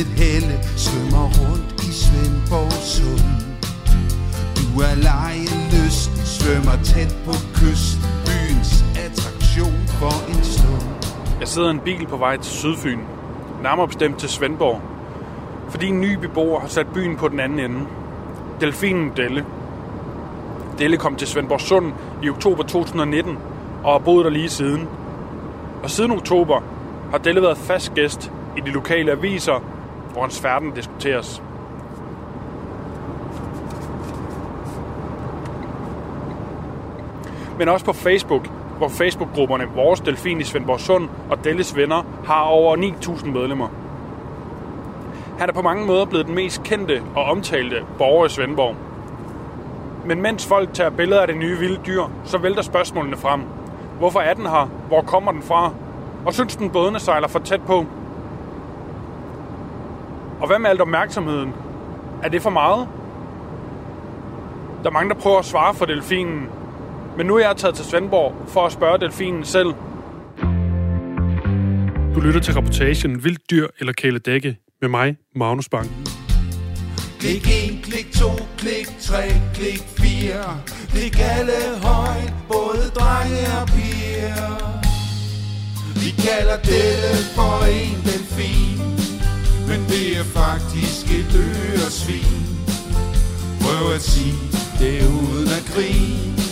et helle svømmer rundt i Svendborg Sund. Du er lejen svømmer tæt på kyst, byens attraktion for en stund. Jeg sidder i en bil på vej til Sydfyn, nærmere bestemt til Svendborg, fordi en ny beboer har sat byen på den anden ende. Delfinen Delle. Delle kom til Svendborg Sund i oktober 2019 og har boet der lige siden. Og siden oktober har Delle været fast gæst i de lokale aviser, hvor færden diskuteres. Men også på Facebook, hvor Facebook-grupperne Vores Delfin i Svendborg Sund og Delles Venner har over 9.000 medlemmer. Han er på mange måder blevet den mest kendte og omtalte borger i Svendborg. Men mens folk tager billeder af det nye vilde dyr, så vælter spørgsmålene frem. Hvorfor er den her? Hvor kommer den fra? Og synes den bådene sejler for tæt på? Og hvad med alt opmærksomheden? Er det for meget? Der er mange, der prøver at svare for delfinen. Men nu er jeg taget til Svendborg for at spørge delfinen selv. Du lytter til reportagen Vildt dyr eller kæledække med mig, Magnus Bang. Klik 1, klik 2, klik 3, klik 4. Klik alle højt, både drenge og piger. Vi kalder dette for en delfin, men det er faktisk et øresvin. Prøv at sige det uden at grine.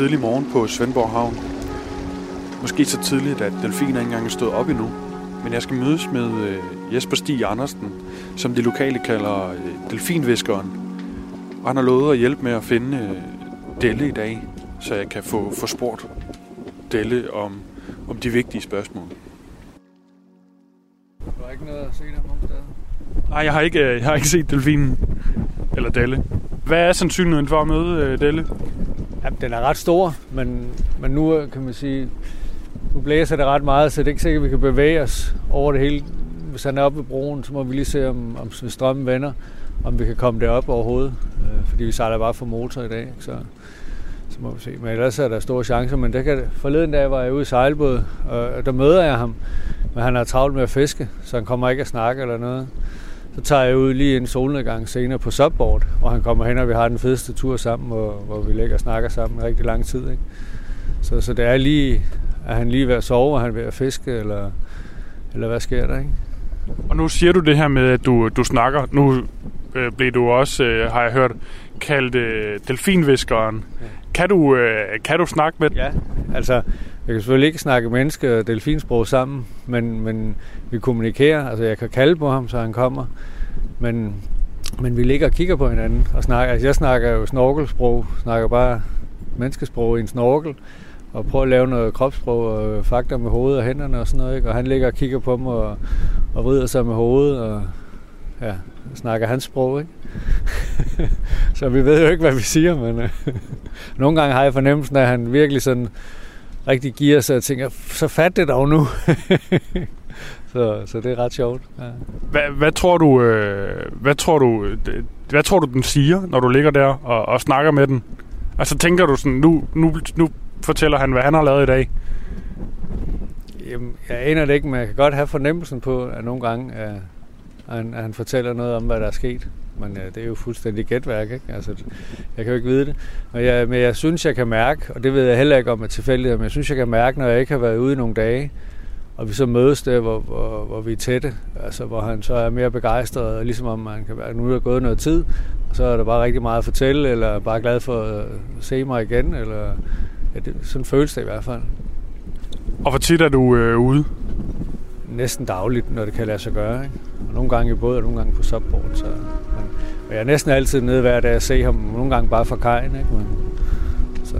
Tidlig morgen på Svendborg Havn. Måske så tidligt, at delfiner ikke engang er stået op endnu. Men jeg skal mødes med øh, Jesper Stig Andersen, som de lokale kalder øh, delfinviskeren. Og han har lovet at hjælpe med at finde øh, Delle i dag, så jeg kan få, få spurgt Delle om, om de vigtige spørgsmål. Du har ikke noget at se der nogen steder? Nej, jeg har ikke, jeg har ikke set delfinen. Eller Delle. Hvad er sandsynligheden for at møde Delle? Jamen, den er ret stor, men, men nu øh, kan man sige, nu blæser det ret meget, så det er ikke sikkert, at vi kan bevæge os over det hele. Hvis han er oppe ved broen, så må vi lige se, om, om strømmen vender, om vi kan komme derop overhovedet. Øh, fordi vi sejler bare for motor i dag, så, så må vi se. Men ellers er der store chancer, men det kan, forleden dag var jeg ude i sejlbåd, og der møder jeg ham, men han har travlt med at fiske, så han kommer ikke at snakke eller noget. Så tager jeg ud lige en solnedgang senere på subboard, hvor han kommer hen, og vi har den fedeste tur sammen, hvor, hvor vi ligger og snakker sammen rigtig lang tid. Ikke? Så, så det er lige, er han lige ved at sove, og han ved at fiske, eller, eller hvad sker der, ikke? Og nu siger du det her med, at du, du snakker. Nu øh, blev du også, øh, har jeg hørt, kaldt øh, delfinviskeren. Ja. Kan, du, øh, kan du snakke med Ja, altså, jeg kan selvfølgelig ikke snakke menneske- og delfinsprog sammen, men, men vi kommunikerer. Altså, jeg kan kalde på ham, så han kommer. Men, men vi ligger og kigger på hinanden og snakker. Altså, jeg snakker jo snorkelsprog, snakker bare menneskesprog i en snorkel, og prøver at lave noget kropssprog og fakta med hovedet og hænderne og sådan noget. Ikke? Og han ligger og kigger på mig og, og vrider sig med hovedet og ja, snakker hans sprog. Ikke? så vi ved jo ikke, hvad vi siger, men øh, nogle gange har jeg fornemmelsen af, at han virkelig sådan rigtig giver sig og tænker, så fat det dog nu. så, så det er ret sjovt. Ja. Hvad, hvad, tror du, øh, hvad, tror du, hvad tror du, den siger, når du ligger der og, og snakker med den? Altså tænker du sådan, nu, nu, nu fortæller han, hvad han har lavet i dag? Jamen, jeg aner det ikke, men jeg kan godt have fornemmelsen på, at nogle gange, at han, at han fortæller noget om, hvad der er sket. Men øh, det er jo fuldstændig gætværk, ikke? Altså, jeg kan jo ikke vide det. Men jeg, men jeg synes, jeg kan mærke, og det ved jeg heller ikke om er tilfældigt, men jeg synes, jeg kan mærke, når jeg ikke har været ude i nogle dage, og vi så mødes der, hvor, hvor, hvor vi er tætte, altså hvor han så er mere begejstret, og ligesom om man kan være, nu er der gået noget tid, og så er der bare rigtig meget at fortælle, eller bare glad for at øh, se mig igen, eller ja, det, sådan føles det i hvert fald. Og hvor tit er du øh, ude? næsten dagligt, når det kan lade sig gøre. Ikke? Og nogle gange i båd, og nogle gange på subboard. Så, men, og jeg er næsten altid nede hver dag og se ham, nogle gange bare fra kajen. Ikke? Men, så.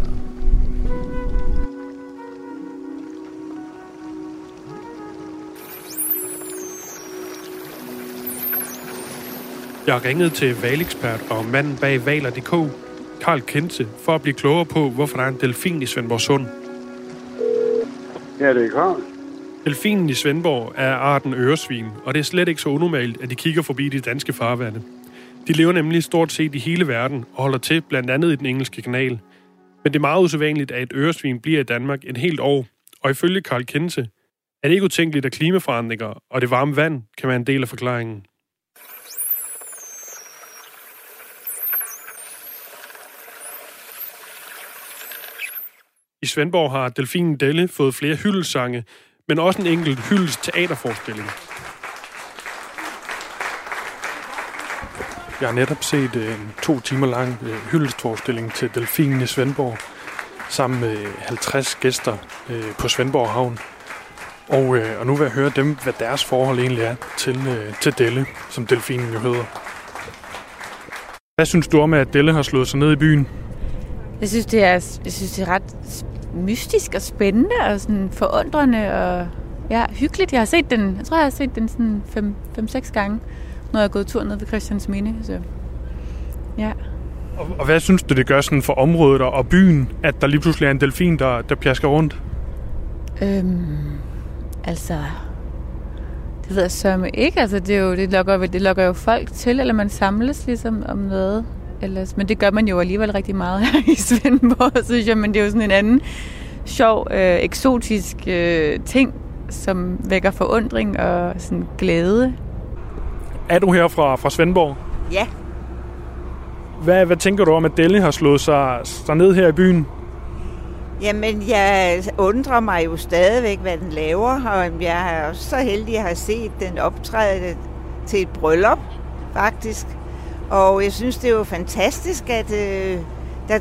Jeg ringede til valekspert og manden bag valer.dk, Karl Kente, for at blive klogere på, hvorfor der er en delfin i Svendborg Sund. Ja, det er Karl. Delfinen i Svendborg er arten øresvin, og det er slet ikke så unormalt, at de kigger forbi de danske farvande. De lever nemlig stort set i hele verden og holder til blandt andet i den engelske kanal. Men det er meget usædvanligt, at et øresvin bliver i Danmark en helt år, og ifølge Karl Kente er det ikke utænkeligt, at klimaforandringer og det varme vand kan være en del af forklaringen. I Svendborg har Delfinen Delle fået flere hyldessange, men også en enkelt hyldes teaterforestilling. Jeg har netop set øh, en to timer lang øh, hyldestforestilling til Delfinen i Svendborg, sammen med 50 gæster øh, på Svendborg Havn. Og, og nu vil jeg høre dem, hvad deres forhold egentlig er til, til Delle, som Delfinen jo hedder. Hvad synes du om, at Delle har slået sig ned i byen? Jeg synes, det er, jeg synes, det er ret mystisk og spændende og sådan forundrende og ja, hyggeligt. Jeg har set den, jeg tror, jeg har set den sådan 5-6 gange, når jeg er gået tur ned ved Christians Minde. Så, ja. Og, og hvad synes du, det gør sådan for området og byen, at der lige pludselig er en delfin, der, der pjasker rundt? Øhm, altså, det ved jeg sørme ikke. Altså, det, er jo, det, lokker, det lokker jo folk til, eller man samles ligesom om noget ellers. Men det gør man jo alligevel rigtig meget her i Svendborg, synes jeg. Men det er jo sådan en anden sjov, øh, eksotisk øh, ting, som vækker forundring og sådan glæde. Er du her fra, fra Svendborg? Ja. Hvad, hvad tænker du om, at Delle har slået sig, sig ned her i byen? Jamen, jeg undrer mig jo stadigvæk, hvad den laver, og jeg er også så heldig at have set den optræde til et bryllup, faktisk. Og jeg synes, det er jo fantastisk, at øh, der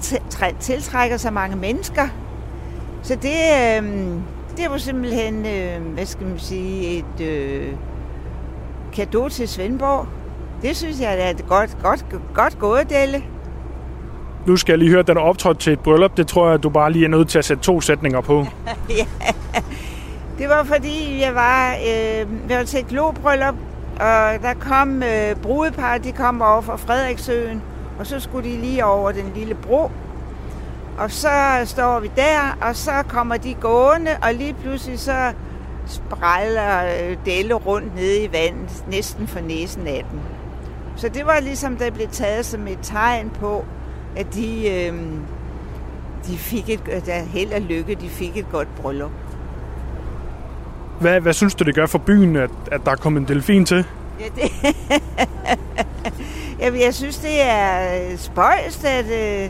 tiltrækker så mange mennesker. Så det, øh, det er jo simpelthen, øh, hvad skal man sige, et øh, kado til Svendborg. Det synes jeg er et godt, godt, godt gået, Delle. Nu skal jeg lige høre, at den er optrådt til et bryllup. Det tror jeg, du bare lige er nødt til at sætte to sætninger på. ja, det var fordi, jeg var, øh, var til et globryllup og der kom øh, brudepar, de kom over fra Frederiksøen, og så skulle de lige over den lille bro. Og så står vi der, og så kommer de gående, og lige pludselig så spræller øh, Delle rundt nede i vandet, næsten for næsen af dem. Så det var ligesom, der blev taget som et tegn på, at de, øh, de fik et, der held og lykke, de fik et godt bryllup. Hvad, hvad synes du, det gør for byen, at, at der er kommet en delfin til? Ja, det... Jamen, jeg synes, det er øh, spøjst, at øh,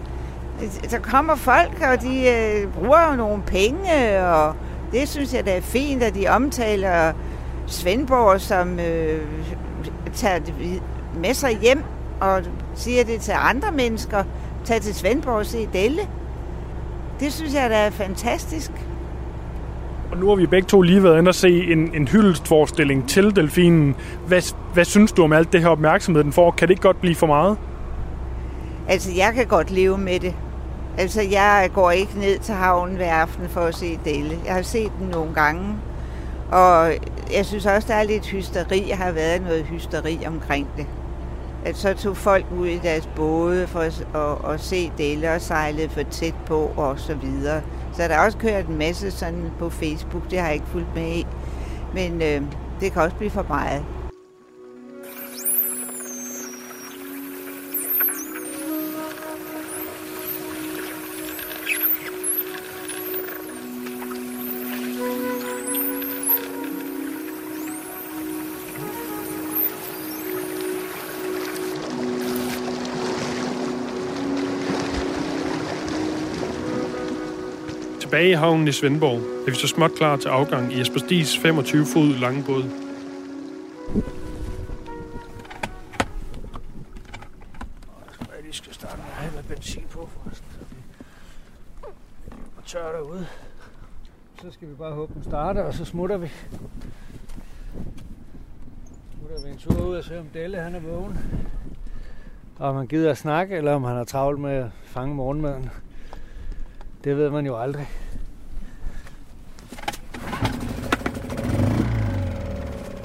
der kommer folk, og de øh, bruger jo nogle penge, og det synes jeg, det er fint, at de omtaler Svendborg, som øh, tager det med sig hjem og siger det til andre mennesker. Tag til Svendborg og se Delle. Det synes jeg, der er fantastisk. Og nu har vi begge to lige været inde og se en, en hyldestforestilling til delfinen. Hvad, hvad synes du om alt det her opmærksomhed, den får? Kan det ikke godt blive for meget? Altså, jeg kan godt leve med det. Altså, jeg går ikke ned til havnen hver aften for at se Delle. Jeg har set den nogle gange. Og jeg synes også, der er lidt hysteri. Jeg har været noget hysteri omkring det. At så tog folk ud i deres både for at, at, at se Delle og sejlede for tæt på og så videre. Så der er også kørt en masse sådan på Facebook, det har jeg ikke fulgt med i. Men øh, det kan også blive for meget. Tilbage i havnen i Svendborg er vi så småt klar til afgang i Jesper Stis 25 fod lange båd. Jeg skal starte med at have benzin på, forresten. Og tør derude. Så skal vi bare håbe, den starter, og så smutter vi. Smutter vi en tur ud og se, om Delle han er vågen. Og om han gider at snakke, eller om han har travlt med at fange morgenmaden. Det ved man jo aldrig.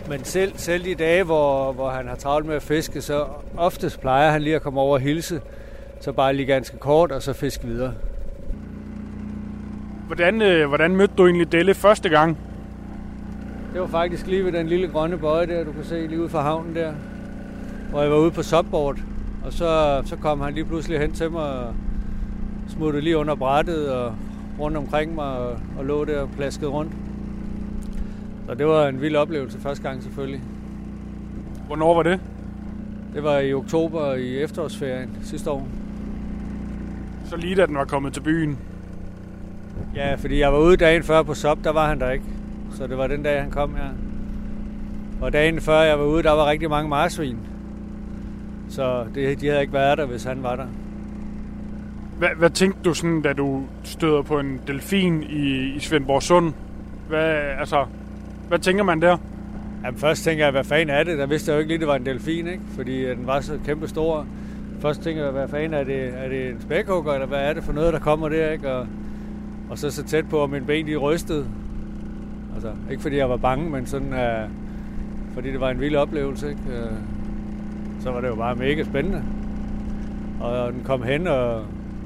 Men selv, selv de dage, hvor, hvor han har travlt med at fiske, så oftest plejer han lige at komme over og hilse. Så bare lige ganske kort, og så fiske videre. Hvordan, øh, hvordan mødte du egentlig Delle første gang? Det var faktisk lige ved den lille grønne bøje der, du kan se lige ud fra havnen der. Hvor jeg var ude på subboard. Og så, så kom han lige pludselig hen til mig og smuttede lige under brættet og rundt omkring mig og, og lå der og plaskede rundt. Så det var en vild oplevelse første gang selvfølgelig. Hvornår var det? Det var i oktober i efterårsferien sidste år. Så lige da den var kommet til byen. Ja, fordi jeg var ude dagen før på SOP, der var han der ikke. Så det var den dag, han kom her. Og dagen før jeg var ude, der var rigtig mange marsvin. Så det, de havde ikke været der, hvis han var der. Hvad, hvad tænkte du sådan, da du støder på en delfin i, i Svendborg Sund? Hvad, altså, hvad tænker man der? Jamen først tænker jeg, hvad fanden er det? Der vidste jeg jo ikke lige, det var en delfin, ikke? Fordi øh, den var så kæmpe stor. Først tænker jeg, hvad fanden er det? Er det en spækhugger, eller hvad er det for noget, der kommer der, ikke? Og, og så så tæt på, at mine ben de rystede. Altså, ikke fordi jeg var bange, men sådan, uh, fordi det var en vild oplevelse, ikke? Uh, så var det jo bare mega spændende. Og den kom hen og,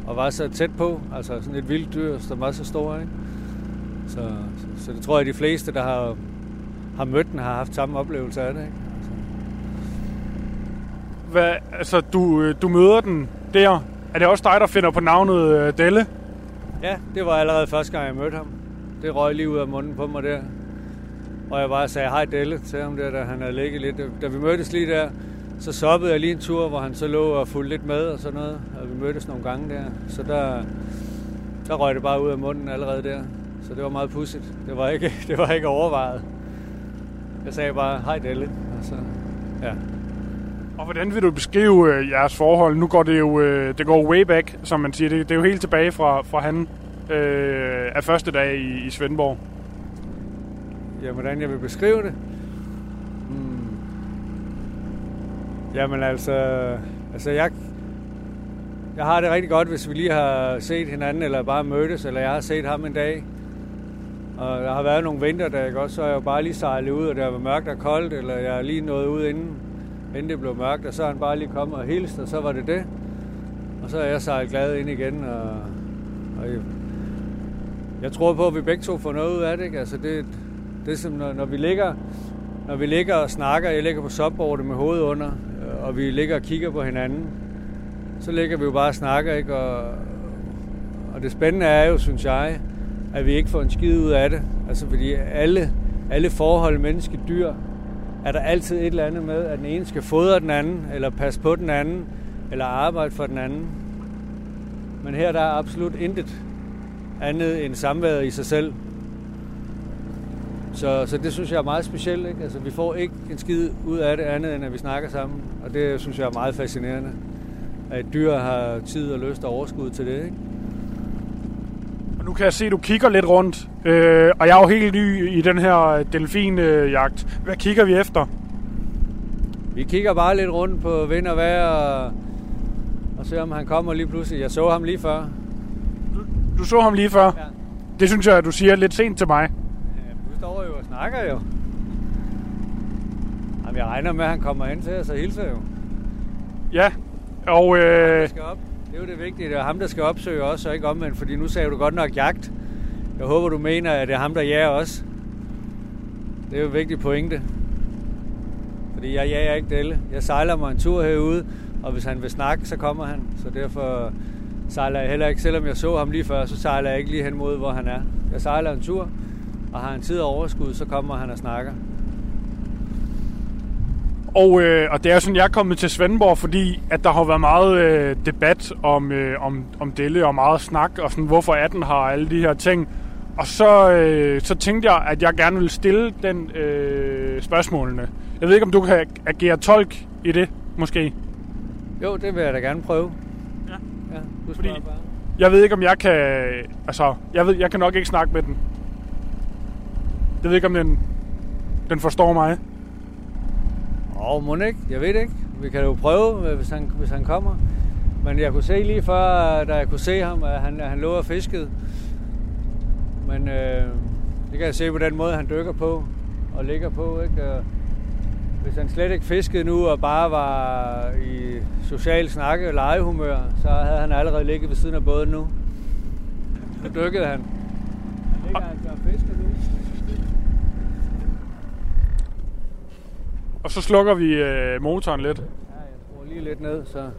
og var så tæt på, altså sådan et vildt dyr, som var så stor, ikke? Så, så, så det tror jeg, de fleste, der har, har mødt den, har haft samme oplevelse af det, ikke? Altså. Hvad, altså, du, øh, du møder den der. Er det også dig, der finder på navnet øh, Delle? Ja, det var allerede første gang, jeg mødte ham. Det røg lige ud af munden på mig der. Og jeg bare sagde hej Delle til ham der, da han havde ligget lidt. Da vi mødtes lige der, så soppede jeg lige en tur, hvor han så lå og fulgte lidt med og sådan noget. Og vi mødtes nogle gange der. Så der, der røg det bare ud af munden allerede der. Så det var meget pudsigt. Det var ikke, det var ikke overvejet. Jeg sagde bare, hej Delle. Og så, ja. Og hvordan vil du beskrive øh, jeres forhold? Nu går det jo øh, det går way back, som man siger. Det, det er jo helt tilbage fra, fra han øh, af første dag i, i Svendborg. Ja, hvordan jeg vil beskrive det? Jamen altså, altså jeg, jeg har det rigtig godt, hvis vi lige har set hinanden, eller bare mødtes, eller jeg har set ham en dag. Og der har været nogle vinterdage også, så er jeg jo bare lige sejlet ud, og det har været mørkt og koldt, eller jeg er lige nået ud inden, inden det blev mørkt, og så er han bare lige kommet og hilst, og så var det det. Og så er jeg sejlet glad ind igen, og, og jeg, jeg tror på, at vi begge to får noget ud af det. Ikke? Altså det, det er som, når, når, vi ligger, når vi ligger og snakker, jeg ligger på subboardet med hovedet under, og vi ligger og kigger på hinanden, så ligger vi jo bare og snakker, ikke? Og, og det spændende er jo, synes jeg, at vi ikke får en skid ud af det. Altså fordi alle, alle forhold, menneske, dyr, er der altid et eller andet med, at den ene skal fodre den anden, eller passe på den anden, eller arbejde for den anden. Men her der er absolut intet andet end samværet i sig selv. Så, så det synes jeg er meget specielt. Ikke? Altså, vi får ikke en skid ud af det andet, end at vi snakker sammen. Og det synes jeg er meget fascinerende. At dyr har tid og lyst og overskud til det. Ikke? Og nu kan jeg se, at du kigger lidt rundt. Øh, og jeg er jo helt ny i den her delfinjagt. Hvad kigger vi efter? Vi kigger bare lidt rundt på vind og vejr og, og ser, om han kommer lige pludselig. Jeg så ham lige før. Du, du så ham lige før? Ja. Det synes jeg, at du siger lidt sent til mig. Ja, du står jo og snakker jo. Jamen, jeg regner med, at han kommer hen til os og hilser jo. Ja, og Han, øh, skal op. Det er jo det vigtige. Det er ham, der skal opsøge os, og ikke omvendt. Fordi nu sagde du godt nok jagt. Jeg håber, du mener, at det er ham, der jager os. Det er jo en vigtig pointe. Fordi jeg jager ikke Delle. Jeg sejler mig en tur herude, og hvis han vil snakke, så kommer han. Så derfor sejler jeg heller ikke, selvom jeg så ham lige før, så sejler jeg ikke lige hen mod, hvor han er. Jeg sejler en tur, og har en tid og overskud, så kommer han og snakker. Og, øh, og det er sådan, jeg er kommet til Svendborg, fordi at der har været meget øh, debat om, øh, om, om Delle og meget snak, og sådan, hvorfor er den her og alle de her ting. Og så, øh, så tænkte jeg, at jeg gerne ville stille den øh, spørgsmålene. Jeg ved ikke, om du kan agere tolk i det, måske. Jo, det vil jeg da gerne prøve. Ja. Ja, du Fordi- bare. Jeg ved ikke, om jeg kan... Altså, jeg, ved, jeg kan nok ikke snakke med den. Jeg ved ikke, om den, den forstår mig. Åh, oh, må ikke? Jeg ved det ikke. Vi kan jo prøve, øh, hvis han, hvis han kommer. Men jeg kunne se lige før, øh, da jeg kunne se ham, at han, han lå og fiskede. Men øh, det kan jeg se på den måde, han dykker på og ligger på. Ikke? Og hvis han slet ikke fiskede nu og bare var i social snakke og legehumør, så havde han allerede ligget ved siden af båden nu. Så dykkede. Han ligger altså og fisker nu. Og så slukker vi øh, motoren lidt. Ja, jeg skruer lige lidt ned, så...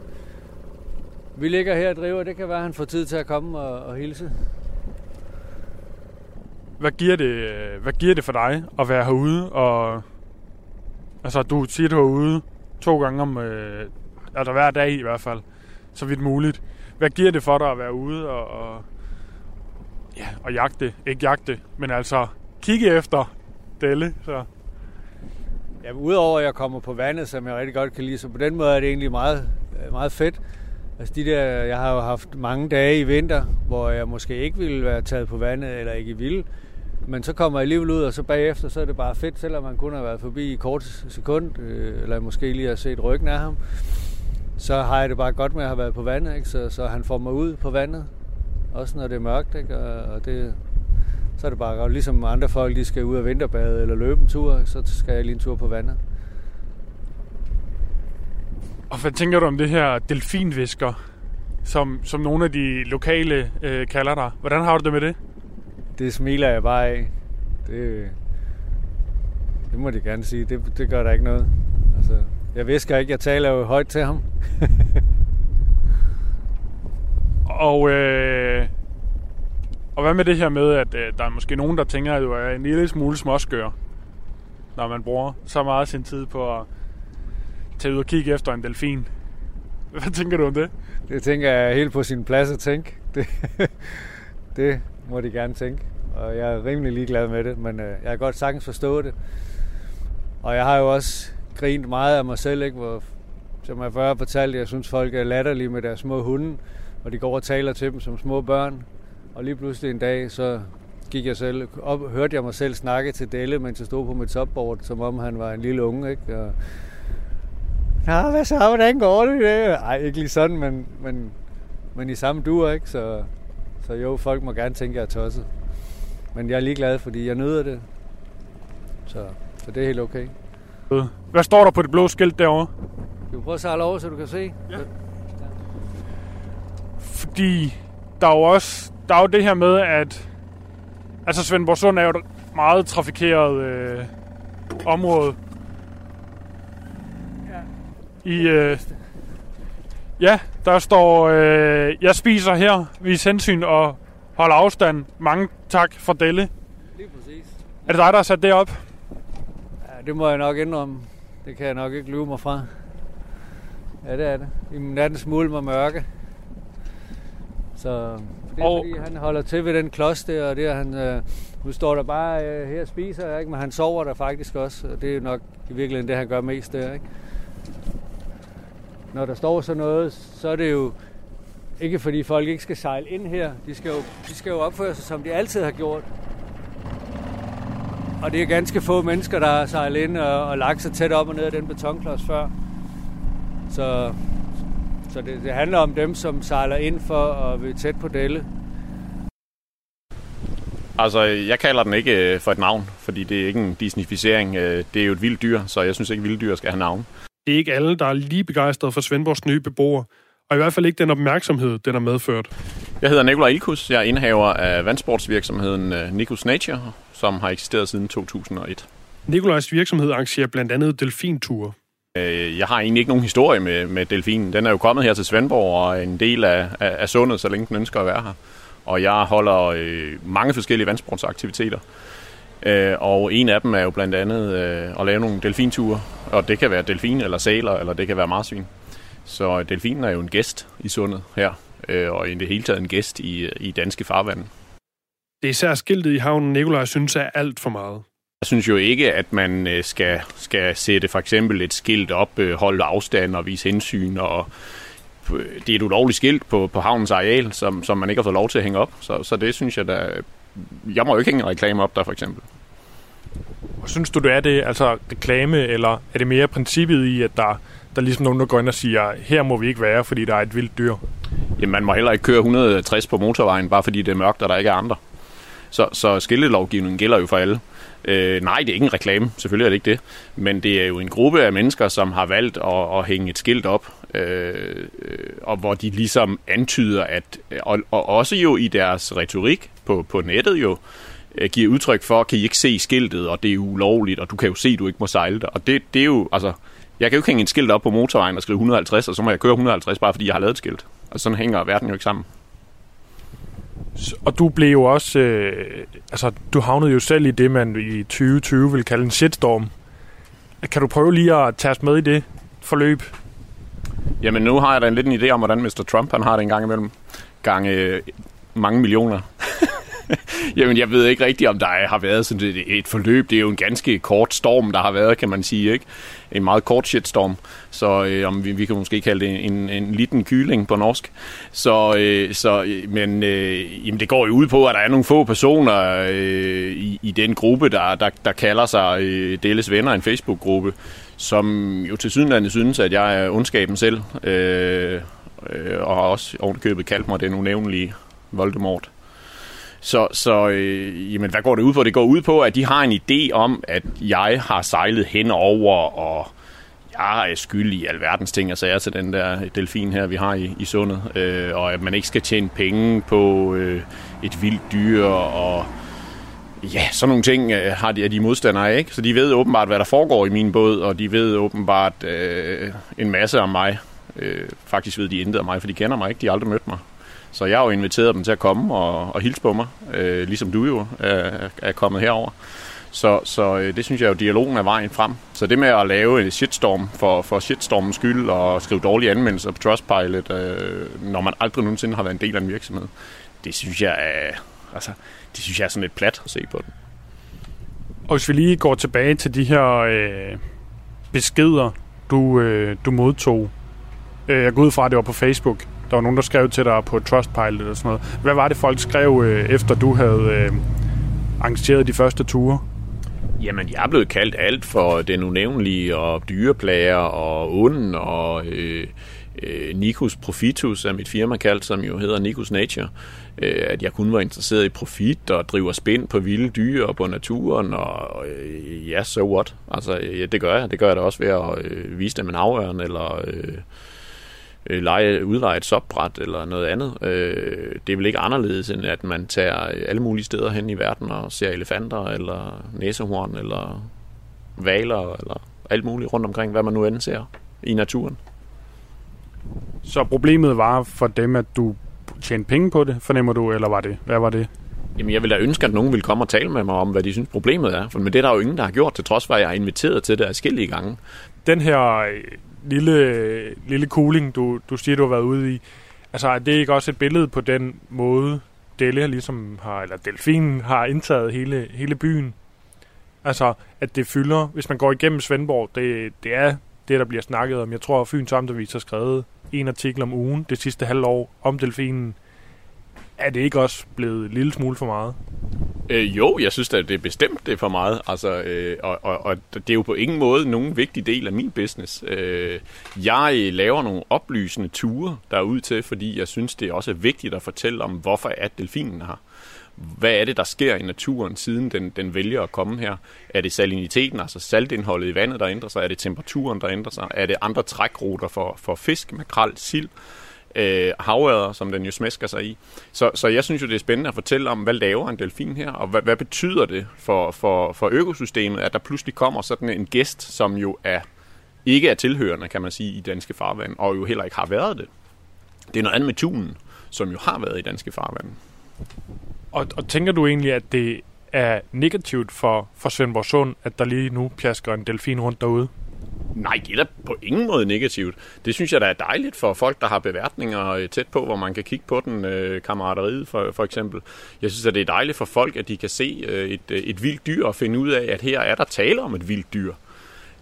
Vi ligger her og driver. Det kan være, at han får tid til at komme og, og hilse. Hvad giver, det, øh, hvad giver det for dig at være herude? Og, altså, du siger, du er ude to gange om... Øh, altså hver dag i hvert fald, så vidt muligt. Hvad giver det for dig at være ude og, og, ja, og jagte? Ikke jagte, men altså kigge efter Delle. Så. Ja, udover at jeg kommer på vandet, som jeg rigtig godt kan lide, så på den måde er det egentlig meget, øh, meget fedt. Altså de der, jeg har jo haft mange dage i vinter, hvor jeg måske ikke ville være taget på vandet, eller ikke ville. Men så kommer jeg alligevel ud, og så bagefter, så er det bare fedt, selvom man kun har været forbi i kort sekund, øh, eller måske lige har set ryggen af ham. Så har jeg det bare godt med at have været på vandet, ikke? Så, så han får mig ud på vandet. Også når det er mørkt, ikke? Og, og det, så er det bare godt. Ligesom andre folk, de skal ud og vinterbade eller løbe en tur, så skal jeg lige en tur på vandet. Og hvad tænker du om det her delfinvisker, som, som nogle af de lokale øh, kalder dig? Hvordan har du det med det? Det smiler jeg bare af. Det, det må de gerne sige. Det, det gør der ikke noget. Altså, jeg visker ikke, jeg taler jo højt til ham. og, øh, og hvad med det her med, at øh, der er måske nogen, der tænker, at du er en lille smule småskør, når man bruger så meget af sin tid på at tage ud og kigge efter en delfin. Hvad tænker du om det? Det tænker jeg helt på sin plads at tænke. Det, det må de gerne tænke. Og jeg er rimelig ligeglad med det, men øh, jeg kan godt sagtens forstå det. Og jeg har jo også grint meget af mig selv, ikke? Hvor, som jeg før fortalte, jeg synes folk er latterlige med deres små hunde, og de går og taler til dem som små børn. Og lige pludselig en dag, så gik jeg selv op, hørte jeg mig selv snakke til Delle, mens jeg stod på mit topboard, som om han var en lille unge, ikke? Og, Nå, hvad så? Hvordan går det? Ej, ikke lige sådan, men, men, men i samme duer, ikke? Så, så jo, folk må gerne tænke, at jeg er tosset. Men jeg er ligeglad, fordi jeg nyder det. Så, så det er helt okay. Hvad står der på det blå skilt derovre? Skal vi prøve at sejle over, så du kan se? Ja. Fordi der er jo også der er jo det her med, at altså Svendborg Sund er jo et meget trafikeret øh, område. Ja. I, øh, ja, der står, øh, jeg spiser her, vis hensyn og hold afstand. Mange tak for Delle. Lige præcis. Er det dig, der har sat det op? Ja, det må jeg nok indrømme. Det kan jeg nok ikke lyve mig fra. Ja, det er det. I nattens mulm og mørke. Så det er og... fordi, han holder til ved den klods der, og det er han... Øh, nu står der bare øh, her og spiser, ikke? men han sover der faktisk også, og det er nok i virkeligheden det, han gør mest der. Ikke? Når der står sådan noget, så er det jo ikke fordi folk ikke skal sejle ind her. De skal jo, de skal jo opføre sig, som de altid har gjort. Og det er ganske få mennesker, der har sejlet ind og, og lagt sig tæt op og ned af den betonklods før. Så, så det, det handler om dem, som sejler ind for at være tæt på Delle. Altså, jeg kalder den ikke øh, for et navn, fordi det er ikke en disnificering. Øh, det er jo et vildt dyr, så jeg synes ikke, at vilde dyr skal have navn. Det er ikke alle, der er lige begejstrede for Svendborgs nye beboere, og i hvert fald ikke den opmærksomhed, den har medført. Jeg hedder Nikolaj Ilkus. Jeg er indhaver af vandsportsvirksomheden øh, Nikus Nature, som har eksisteret siden 2001. Nikolajs virksomhed arrangerer blandt andet delfinture. Øh, jeg har egentlig ikke nogen historie med, med delfinen. Den er jo kommet her til Svendborg og er en del af, af, af sundet, så længe den ønsker at være her. Og jeg holder øh, mange forskellige vandsportsaktiviteter. Øh, og en af dem er jo blandt andet øh, at lave nogle delfinture. Og det kan være delfin eller sæler, eller det kan være marsvin. Så delfinen er jo en gæst i sundet her, øh, og i det hele taget en gæst i, i danske farvande. Det er især skiltet i havnen, Nikolaj synes er alt for meget. Jeg synes jo ikke, at man øh, skal, skal sætte for eksempel et skilt op, øh, holde afstand og vise hensyn. Og det er et ulovligt skilt på, på havnens areal, som, som man ikke har fået lov til at hænge op. Så, så det synes jeg da... Jeg må jo ikke hænge en reklame op der, for eksempel. Og synes du, det er det, altså reklame, eller er det mere princippet i, at der, der er ligesom nogen, der går ind og siger, her må vi ikke være, fordi der er et vildt dyr? Jamen, man må heller ikke køre 160 på motorvejen, bare fordi det er mørkt, og der ikke er andre. Så, så skiltelovgivningen gælder jo for alle. Øh, nej, det er ikke en reklame, selvfølgelig er det ikke det. Men det er jo en gruppe af mennesker, som har valgt at, at hænge et skilt op, øh, øh, og hvor de ligesom antyder, at, og, og også jo i deres retorik på, på nettet jo, øh, giver udtryk for, kan I ikke se skiltet, og det er ulovligt, og du kan jo se, at du ikke må sejle der. Og det, det er jo, altså, jeg kan jo ikke hænge et skilt op på motorvejen og skrive 150, og så må jeg køre 150, bare fordi jeg har lavet et skilt. Og sådan hænger verden jo ikke sammen. Og du blev jo også, øh, altså du havnede jo selv i det, man i 2020 vil kalde en shitstorm. Kan du prøve lige at tage os med i det forløb? Jamen nu har jeg da en lidt en idé om, hvordan Mr. Trump han har det en gang imellem. Gange øh, mange millioner. Jamen, jeg ved ikke rigtigt, om der har været sådan et, et forløb. Det er jo en ganske kort storm, der har været, kan man sige. ikke? En meget kort shitstorm. Så øh, om vi, vi kan måske kalde det en, en liten kyling på norsk. Så, øh, så øh, men øh, jamen, det går jo ud på, at der er nogle få personer øh, i, i den gruppe, der, der, der kalder sig øh, Delles Venner, en Facebook-gruppe, som jo til sydenlandet synes, at jeg er ondskaben selv. Øh, øh, og har også ovenkøbet kaldt mig den unævnlige Voldemort. Så, så øh, jamen, hvad går det ud på? Det går ud på, at de har en idé om, at jeg har sejlet henover, og jeg er skyldig i alverdens ting og sager til den der delfin her, vi har i, i sundet. Øh, og at man ikke skal tjene penge på øh, et vildt dyr, og ja, sådan nogle ting øh, har de, er de modstandere ikke? Så de ved åbenbart, hvad der foregår i min båd, og de ved åbenbart øh, en masse om mig. Øh, faktisk ved de intet om mig, for de kender mig ikke, de har aldrig mødt mig. Så jeg har jo inviteret dem til at komme og, og hilse på mig, øh, ligesom du jo er, er kommet herover. Så, så øh, det synes jeg jo, dialogen er vejen frem. Så det med at lave en shitstorm for, for shitstormens skyld og skrive dårlige anmeldelser på Trustpilot, øh, når man aldrig nogensinde har været en del af en virksomhed, det synes jeg er, altså, det synes jeg er sådan lidt plat at se på den. Og hvis vi lige går tilbage til de her øh, beskeder, du, øh, du modtog. Øh, jeg går ud fra, at det var på Facebook. Der var nogen, der skrev til dig på Trustpilot eller sådan noget. Hvad var det, folk skrev, øh, efter du havde øh, arrangeret de første ture? Jamen, jeg er blevet kaldt alt for den unævnlige og dyreplager og onden og øh, øh, Nikos Profitus er mit firma kaldt, som jo hedder Nikos Nature. Øh, at jeg kun var interesseret i profit og driver spind på vilde dyr og på naturen, og øh, ja, yeah, so what? Altså, ja, det gør jeg. Det gør jeg da også ved at øh, vise dem en afhøren, eller... Øh, øh, lege, udleje et sopbræt eller noget andet. Øh, det er vel ikke anderledes, end at man tager alle mulige steder hen i verden og ser elefanter, eller næsehorn, eller valer, eller alt muligt rundt omkring, hvad man nu end ser i naturen. Så problemet var for dem, at du tjente penge på det, fornemmer du, eller var det? Hvad var det? Jamen, jeg ville da ønske, at nogen ville komme og tale med mig om, hvad de synes problemet er. For med det er der jo ingen, der har gjort, til trods for, at jeg er inviteret til det forskellige gange. Den her lille, lille cooling, du, du siger, du har været ude i, altså er det ikke også et billede på den måde, Delle ligesom har, eller delfinen har indtaget hele, hele byen? Altså, at det fylder, hvis man går igennem Svendborg, det, det er det, der bliver snakket om. Jeg tror, at Fyns Amtavis har skrevet en artikel om ugen det sidste halvår om delfinen. Er det ikke også blevet en lille smule for meget? Øh, jo, jeg synes at det er bestemt det er for meget. Altså, øh, og, og, og det er jo på ingen måde nogen vigtig del af min business. Øh, jeg laver nogle oplysende ture derud til, fordi jeg synes, det er også vigtigt at fortælle om, hvorfor er delfinen her. Hvad er det, der sker i naturen, siden den, den vælger at komme her? Er det saliniteten, altså saltindholdet i vandet, der ændrer sig? Er det temperaturen, der ændrer sig? Er det andre trækruter for, for fisk, makrel, sild? Øh, havader, som den jo smæsker sig i. Så, så jeg synes jo, det er spændende at fortælle om, hvad laver en delfin her, og hvad, hvad betyder det for, for, for økosystemet, at der pludselig kommer sådan en gæst, som jo er ikke er tilhørende, kan man sige, i danske farvand, og jo heller ikke har været det. Det er noget andet med tunen, som jo har været i danske farvand. Og, og tænker du egentlig, at det er negativt for, for Svendborg Sund, at der lige nu pjasker en delfin rundt derude? Nej, det er da på ingen måde negativt. Det synes jeg der er dejligt for folk, der har beværtninger øh, tæt på, hvor man kan kigge på den, øh, kammerateriet for, for eksempel. Jeg synes, at det er dejligt for folk, at de kan se øh, et, øh, et vildt dyr og finde ud af, at her er der tale om et vildt dyr.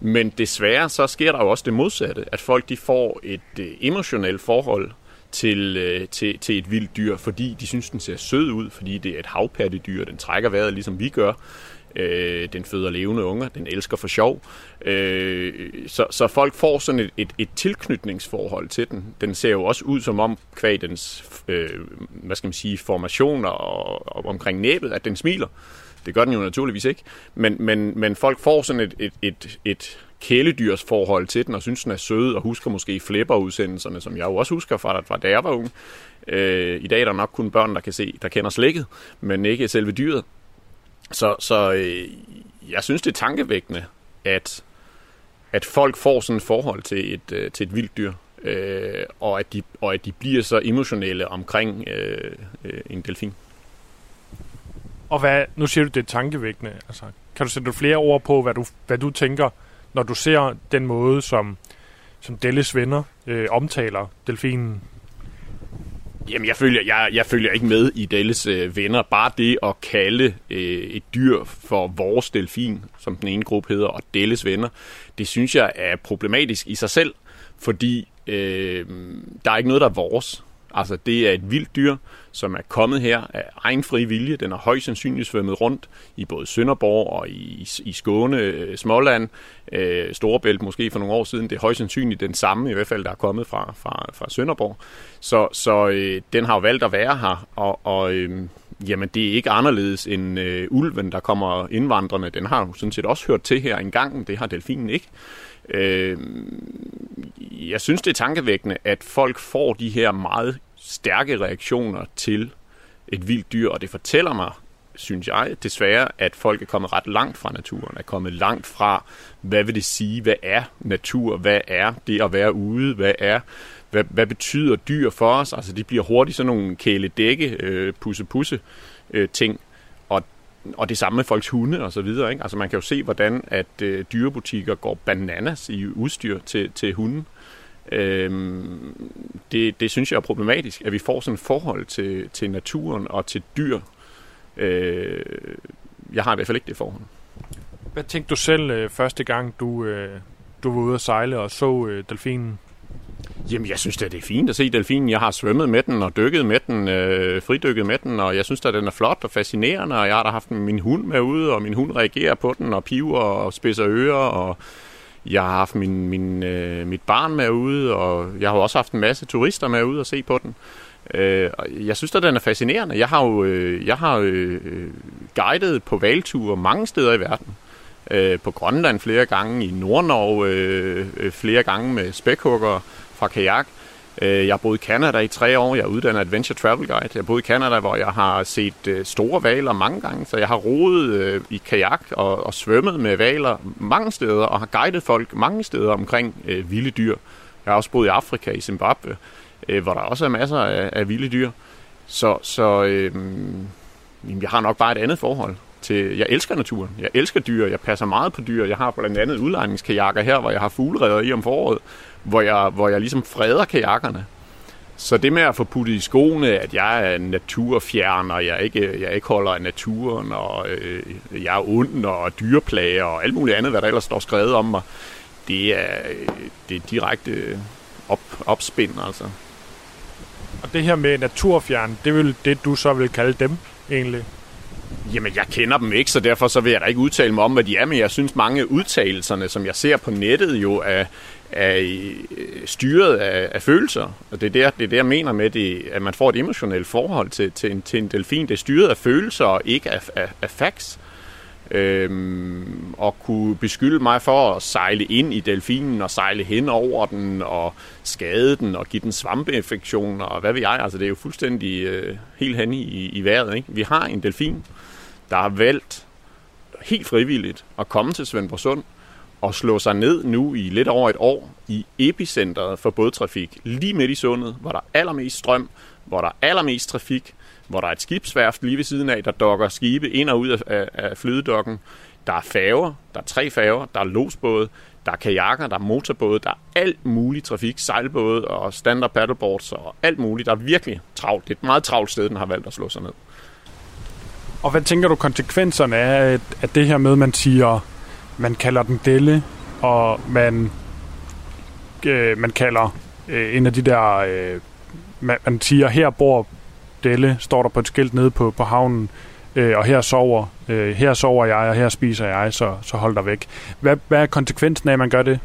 Men desværre så sker der jo også det modsatte, at folk de får et øh, emotionelt forhold til, øh, til, til et vildt dyr, fordi de synes, den ser sød ud, fordi det er et havpattedyr, den trækker vejret ligesom vi gør. Øh, den føder levende unger, den elsker for sjov. Øh, så, så folk får sådan et, et, et tilknytningsforhold til den. Den ser jo også ud som om, kvadens øh, hvad skal man sige, formationer og, og omkring næbet, at den smiler. Det gør den jo naturligvis ikke. Men, men, men folk får sådan et, et, et, et kæledyrs forhold til den, og synes, den er sød, og husker måske flipper-udsendelserne, som jeg jo også husker fra, fra da jeg var ung. Øh, I dag er der nok kun børn, der kan se, der kender slækket, men ikke selve dyret. Så, så øh, jeg synes, det er tankevækkende, at, at folk får sådan et forhold til et, øh, til et vildt dyr, øh, og, at de, og at de bliver så emotionelle omkring øh, øh, en delfin. Og hvad, nu siger du, det er tankevækkende. Altså, kan du sætte flere ord på, hvad du, hvad du tænker, når du ser den måde, som, som Delles venner øh, omtaler delfinen? Jamen, jeg følger, jeg, jeg følger ikke med i Delles øh, venner. Bare det at kalde øh, et dyr for vores delfin, som den ene gruppe hedder, og Delles venner, det synes jeg er problematisk i sig selv, fordi øh, der er ikke noget, der er vores. Altså, det er et vildt dyr, som er kommet her af egen fri vilje. Den har højst sandsynligt svømmet rundt i både Sønderborg og i, i Skåne, øh, Småland, øh, Storebælt måske for nogle år siden. Det er højst sandsynligt den samme, i hvert fald, der er kommet fra, fra, fra Sønderborg. Så, så øh, den har jo valgt at være her, og, og øh, jamen, det er ikke anderledes end øh, ulven, der kommer indvandrende. Den har jo sådan set også hørt til her engang, det har delfinen ikke. Øh, jeg synes, det er tankevækkende, at folk får de her meget stærke reaktioner til et vildt dyr, og det fortæller mig, synes jeg, desværre, at folk er kommet ret langt fra naturen, er kommet langt fra, hvad vil det sige, hvad er natur, hvad er det at være ude, hvad er, hvad, hvad betyder dyr for os, altså de bliver hurtigt sådan nogle kæledække, øh, pusse-pusse øh, ting, og det samme med folks hunde og så videre. Ikke? Altså man kan jo se, hvordan at øh, dyrebutikker går bananas i udstyr til, til hunden. Øhm, det, det synes jeg er problematisk, at vi får sådan et forhold til, til naturen og til dyr. Øh, jeg har i hvert fald ikke det forhold. Hvad tænkte du selv øh, første gang, du, øh, du var ude at sejle og så øh, delfinen? Jamen, jeg synes det er fint at se delfinen. Jeg har svømmet med den og dykket med den, øh, fridykket med den, og jeg synes da, den er flot og fascinerende, og jeg har da haft min hund med ude, og min hund reagerer på den og piver og spidser ører, og jeg har haft min, min, øh, mit barn med ude, og jeg har også haft en masse turister med ude og se på den. Øh, jeg synes da, den er fascinerende. Jeg har jo øh, jeg har, øh, øh guidet på valgture mange steder i verden. Øh, på Grønland flere gange, i Nordnorge øh, øh flere gange med spækhugger fra kajak. Øh, jeg har boet i Canada i tre år. Jeg er uddannet Adventure Travel Guide. Jeg har boet i Canada, hvor jeg har set øh, store valer mange gange. Så jeg har roet øh, i kajak og, og svømmet med valer mange steder, og har guidet folk mange steder omkring øh, vilde dyr. Jeg har også boet i Afrika, i Zimbabwe, øh, hvor der også er masser af, af vilde dyr. Så, så øh, jeg har nok bare et andet forhold til, jeg elsker naturen, jeg elsker dyr, jeg passer meget på dyr. Jeg har blandt andet udlejningskajakker her, hvor jeg har fuglereder i om foråret, hvor jeg, hvor jeg ligesom freder kajakkerne. Så det med at få puttet i skoene, at jeg er naturfjern, og jeg ikke, jeg ikke holder af naturen, og øh, jeg er ond, og dyreplager, og alt muligt andet, hvad der ellers står skrevet om mig, det er, det er direkte op, opspind, altså. Og det her med naturfjern, det er vel det, du så vil kalde dem, egentlig? Jamen, jeg kender dem ikke, så derfor så vil jeg da ikke udtale mig om, hvad de er, men jeg synes, mange udtalelserne, som jeg ser på nettet jo, er, er øh, styret af, af følelser. Og det er der, det er der jeg mener med, det, at man får et emotionelt forhold til, til, en, til en delfin. Det er styret af følelser og ikke af, af, af facts. Øhm, og kunne beskylde mig for at sejle ind i delfinen og sejle hen over den og skade den og give den svampeinfektioner og hvad ved jeg. Altså det er jo fuldstændig øh, helt hen i, i vejret. Ikke? Vi har en delfin, der har valgt helt frivilligt at komme til Svendborg Sund og slå sig ned nu i lidt over et år i epicentret for bådtrafik, lige midt i sundet, hvor der er allermest strøm, hvor der er allermest trafik, hvor der er et skibsværft lige ved siden af, der dokker skibe ind og ud af, af, af flydedokken. Der er færger, der er tre færger, der er losbåde, der er kajakker, der er motorbåde, der er alt muligt trafik, sejlbåde og standard paddleboards og alt muligt. Der er virkelig travlt. Det er et meget travlt sted, den har valgt at slå sig ned. Og hvad tænker du konsekvenserne af, at det her med, man siger, man kalder den Delle, og man, øh, man kalder øh, en af de der, øh, man, man siger, her bor Delle, står der på et skilt nede på, på havnen, øh, og her sover, øh, her sover jeg, og her spiser jeg, så, så hold dig væk. Hvad, hvad er konsekvensen af, at man gør det?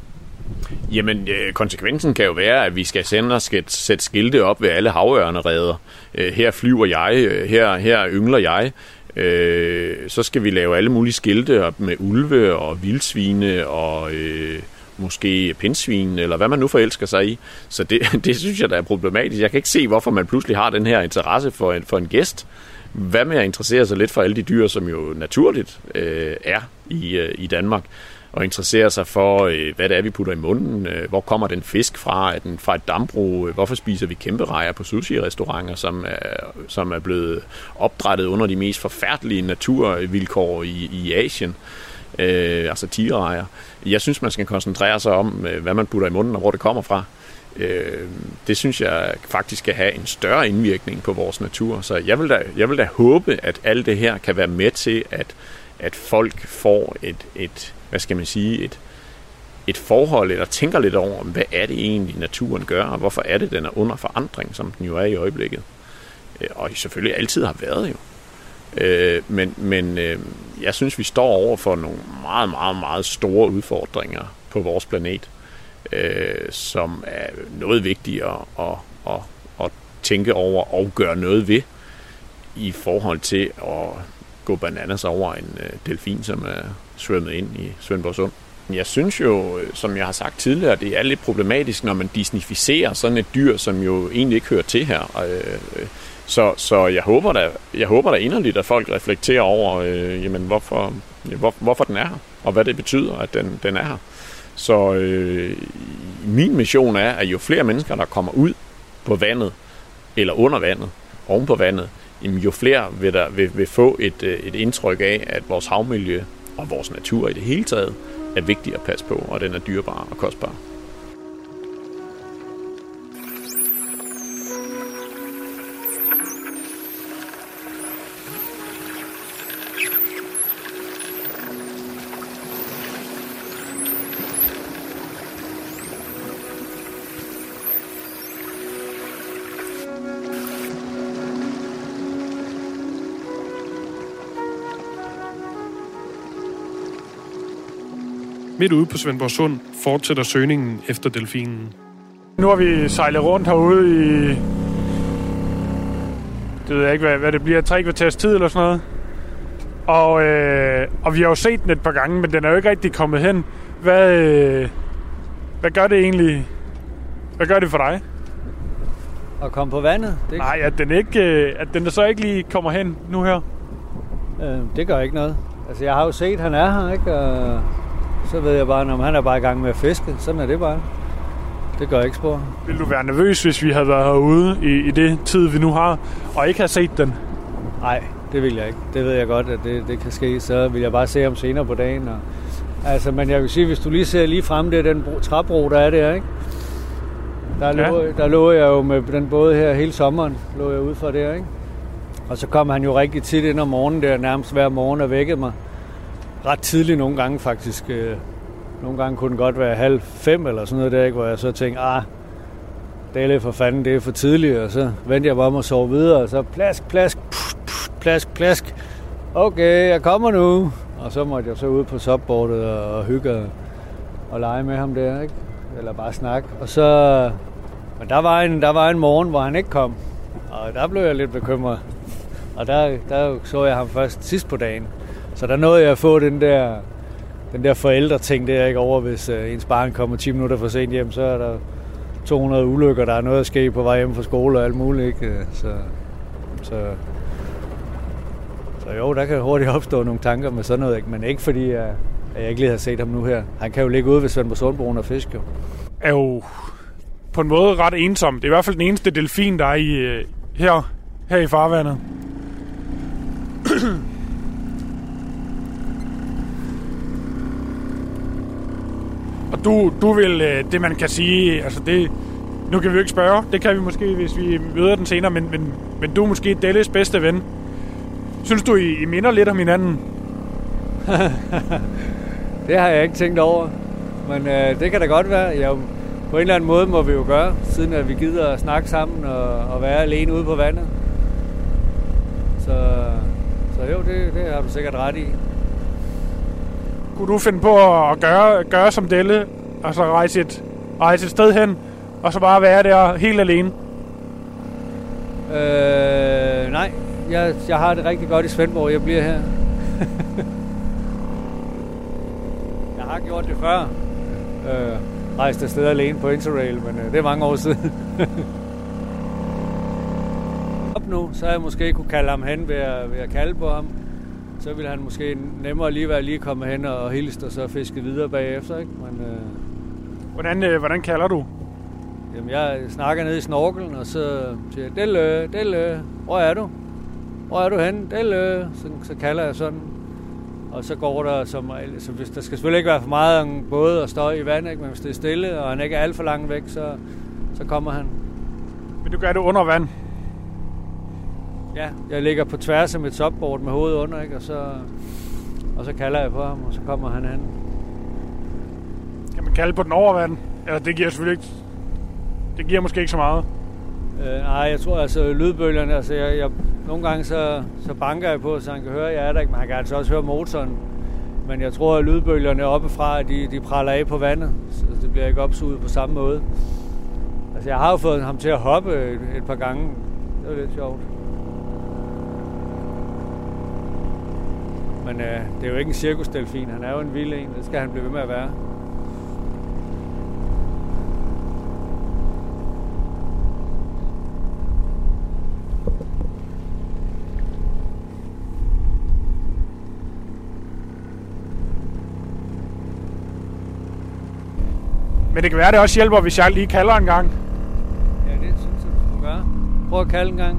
Jamen, øh, konsekvensen kan jo være, at vi skal sende og sætte skilte op ved alle havørnereder. Øh, her flyver jeg, øh, her, her yngler jeg. Øh, så skal vi lave alle mulige skilte op med ulve og vildsvine og øh, måske pindsvin, eller hvad man nu forelsker sig i. Så det, det synes jeg, der er problematisk. Jeg kan ikke se, hvorfor man pludselig har den her interesse for en, for en gæst. Hvad med at interessere sig lidt for alle de dyr, som jo naturligt øh, er i, øh, i Danmark? og interessere sig for, øh, hvad det er, vi putter i munden. Øh, hvor kommer den fisk fra? Er den fra et dambrug? Øh, hvorfor spiser vi kæmpe rejer på sushi-restauranter, som er, som er blevet opdrettet under de mest forfærdelige naturvilkår i, i Asien? Øh, øh, altså tigerejer. Jeg synes, man skal koncentrere sig om, øh, hvad man putter i munden og hvor det kommer fra. Øh, det synes jeg faktisk skal have en større indvirkning på vores natur. Så jeg vil da, jeg vil da håbe, at alt det her kan være med til, at, at folk får et, et hvad skal man sige, et, et forhold, eller tænker lidt over, hvad er det egentlig, naturen gør, og hvorfor er det, den er under forandring, som den jo er i øjeblikket. Øh, og selvfølgelig altid har været jo. Øh, men men øh, jeg synes, vi står over for nogle meget, meget, meget store udfordringer på vores planet, øh, som er noget vigtigere at, at, at tænke over og gøre noget ved i forhold til at gå bananas over en øh, delfin, som er svømmet ind i Svendborg Sund. Jeg synes jo, øh, som jeg har sagt tidligere, det er lidt problematisk, når man disnificerer sådan et dyr, som jo egentlig ikke hører til her. Øh, så, så jeg håber da, jeg håber da inderligt, at folk reflekterer over, øh, jamen, hvorfor, hvor, hvorfor den er her, og hvad det betyder, at den, den er her. Så øh, min mission er, at jo flere mennesker, der kommer ud på vandet, eller under vandet, oven på vandet, jo flere vil, der, vil, vil få et, øh, et indtryk af, at vores havmiljø og vores natur i det hele taget er vigtig at passe på, og den er dyrebar og kostbar. Midt ude på Svendborg Sund fortsætter søgningen efter delfinen. Nu har vi sejlet rundt herude i... Det ved jeg ikke, hvad, hvad det bliver. Tre kvarters tid eller sådan noget. Og, øh, og vi har jo set den et par gange, men den er jo ikke rigtig kommet hen. Hvad, øh, hvad gør det egentlig? Hvad gør det for dig? At komme på vandet? Det Nej, at den, ikke, øh, at den så ikke lige kommer hen nu her. Øh, det gør ikke noget. Altså, jeg har jo set, at han er her, ikke? Og så ved jeg bare, når han er bare i gang med at fiske. Sådan er det bare. Det gør ikke spor. Vil du være nervøs, hvis vi havde været herude i, i det tid, vi nu har, og ikke har set den? Nej, det vil jeg ikke. Det ved jeg godt, at det, det kan ske. Så vil jeg bare se ham senere på dagen. Og, altså, men jeg vil sige, hvis du lige ser lige frem, det er den træbro, der er der, ikke? Der, ja. lå, der lå jeg jo med den båd her hele sommeren, lå jeg ude for der, ikke? Og så kom han jo rigtig tit ind om morgenen der, nærmest hver morgen og vækkede mig ret tidligt nogle gange faktisk. Øh, nogle gange kunne den godt være halv fem eller sådan noget der, ikke? hvor jeg så tænkte, ah, det er lidt for fanden, det er for tidligt, og så vendte jeg bare om og sove videre, og så plask, plask, pff, pff, plask, plask. Okay, jeg kommer nu. Og så måtte jeg så ud på subboardet og hygge og lege med ham der, ikke? Eller bare snakke. Og så... Men der var, en, der var en morgen, hvor han ikke kom. Og der blev jeg lidt bekymret. Og der, der så jeg ham først sidst på dagen. Så der nåede jeg at få den der, den der forældreting der ikke over, hvis øh, ens barn kommer 10 minutter for sent hjem, så er der 200 ulykker, der er noget at ske på vej hjem fra skole og alt muligt. Ikke? Øh, så, så, så jo, der kan hurtigt opstå nogle tanker med sådan noget, ikke? men ikke fordi, jeg, at jeg ikke lige har set ham nu her. Han kan jo ligge ude ved Svendborg Sundbroen og fiske. Jo. Er jo på en måde ret ensom. Det er i hvert fald den eneste delfin, der er i, øh, her, her i farvandet. Du, du vil, øh, det man kan sige, altså det, nu kan vi jo ikke spørge, det kan vi måske, hvis vi møder den senere, men, men, men du er måske Delles bedste ven. Synes du, I, I minder lidt om hinanden? det har jeg ikke tænkt over, men øh, det kan da godt være. Jeg, på en eller anden måde må vi jo gøre, siden at vi gider at snakke sammen og, og være alene ude på vandet. Så, så jo, det, det har du sikkert ret i. Kunne du finde på at gøre, gøre som Delle, og så rejse et, rejse et sted hen, og så bare være der helt alene? Øh, nej, jeg, jeg har det rigtig godt i Svendborg. Jeg bliver her. jeg har gjort det før. Øh, rejst afsted alene på Interrail, men øh, det er mange år siden. Op nu, så jeg måske kunne kalde ham hen ved at, ved at kalde på ham. Så ville han måske nemmere lige være lige komme hen og hilse og så fiske videre bagefter. Ikke? Men, øh, Hvordan, øh, hvordan kalder du? Jamen, jeg snakker nede i snorkelen, og så siger jeg, Delle, Delle, hvor er du? Hvor er du henne? Delle. Så, så kalder jeg sådan. Og så går der som så hvis der skal selvfølgelig ikke være for meget om både og støj i vand, ikke? men hvis det er stille, og han ikke er alt for langt væk, så, så kommer han. Men du gør det under vand. Ja, jeg ligger på tværs af mit subboard med hovedet under, ikke? Og, så, og så kalder jeg på ham, og så kommer han hen. Kan man kalde på den over vand? Eller det giver selvfølgelig ikke... Det giver måske ikke så meget. Øh, nej, jeg tror altså lydbølgerne, altså jeg, jeg, nogle gange så, så banker jeg på, så han kan høre, jeg er der ikke, men han kan altså også høre motoren. Men jeg tror, at lydbølgerne oppefra, de, de praller af på vandet, så det bliver ikke opsuget på samme måde. Altså jeg har jo fået ham til at hoppe et, et par gange. Det var lidt sjovt. Men øh, det er jo ikke en cirkusdelfin, han er jo en vild en, det skal han blive ved med at være. Men det kan være, det også hjælper, hvis jeg lige kalder en gang. Ja, det synes jeg, du skal gøre. Prøv at kalde en gang.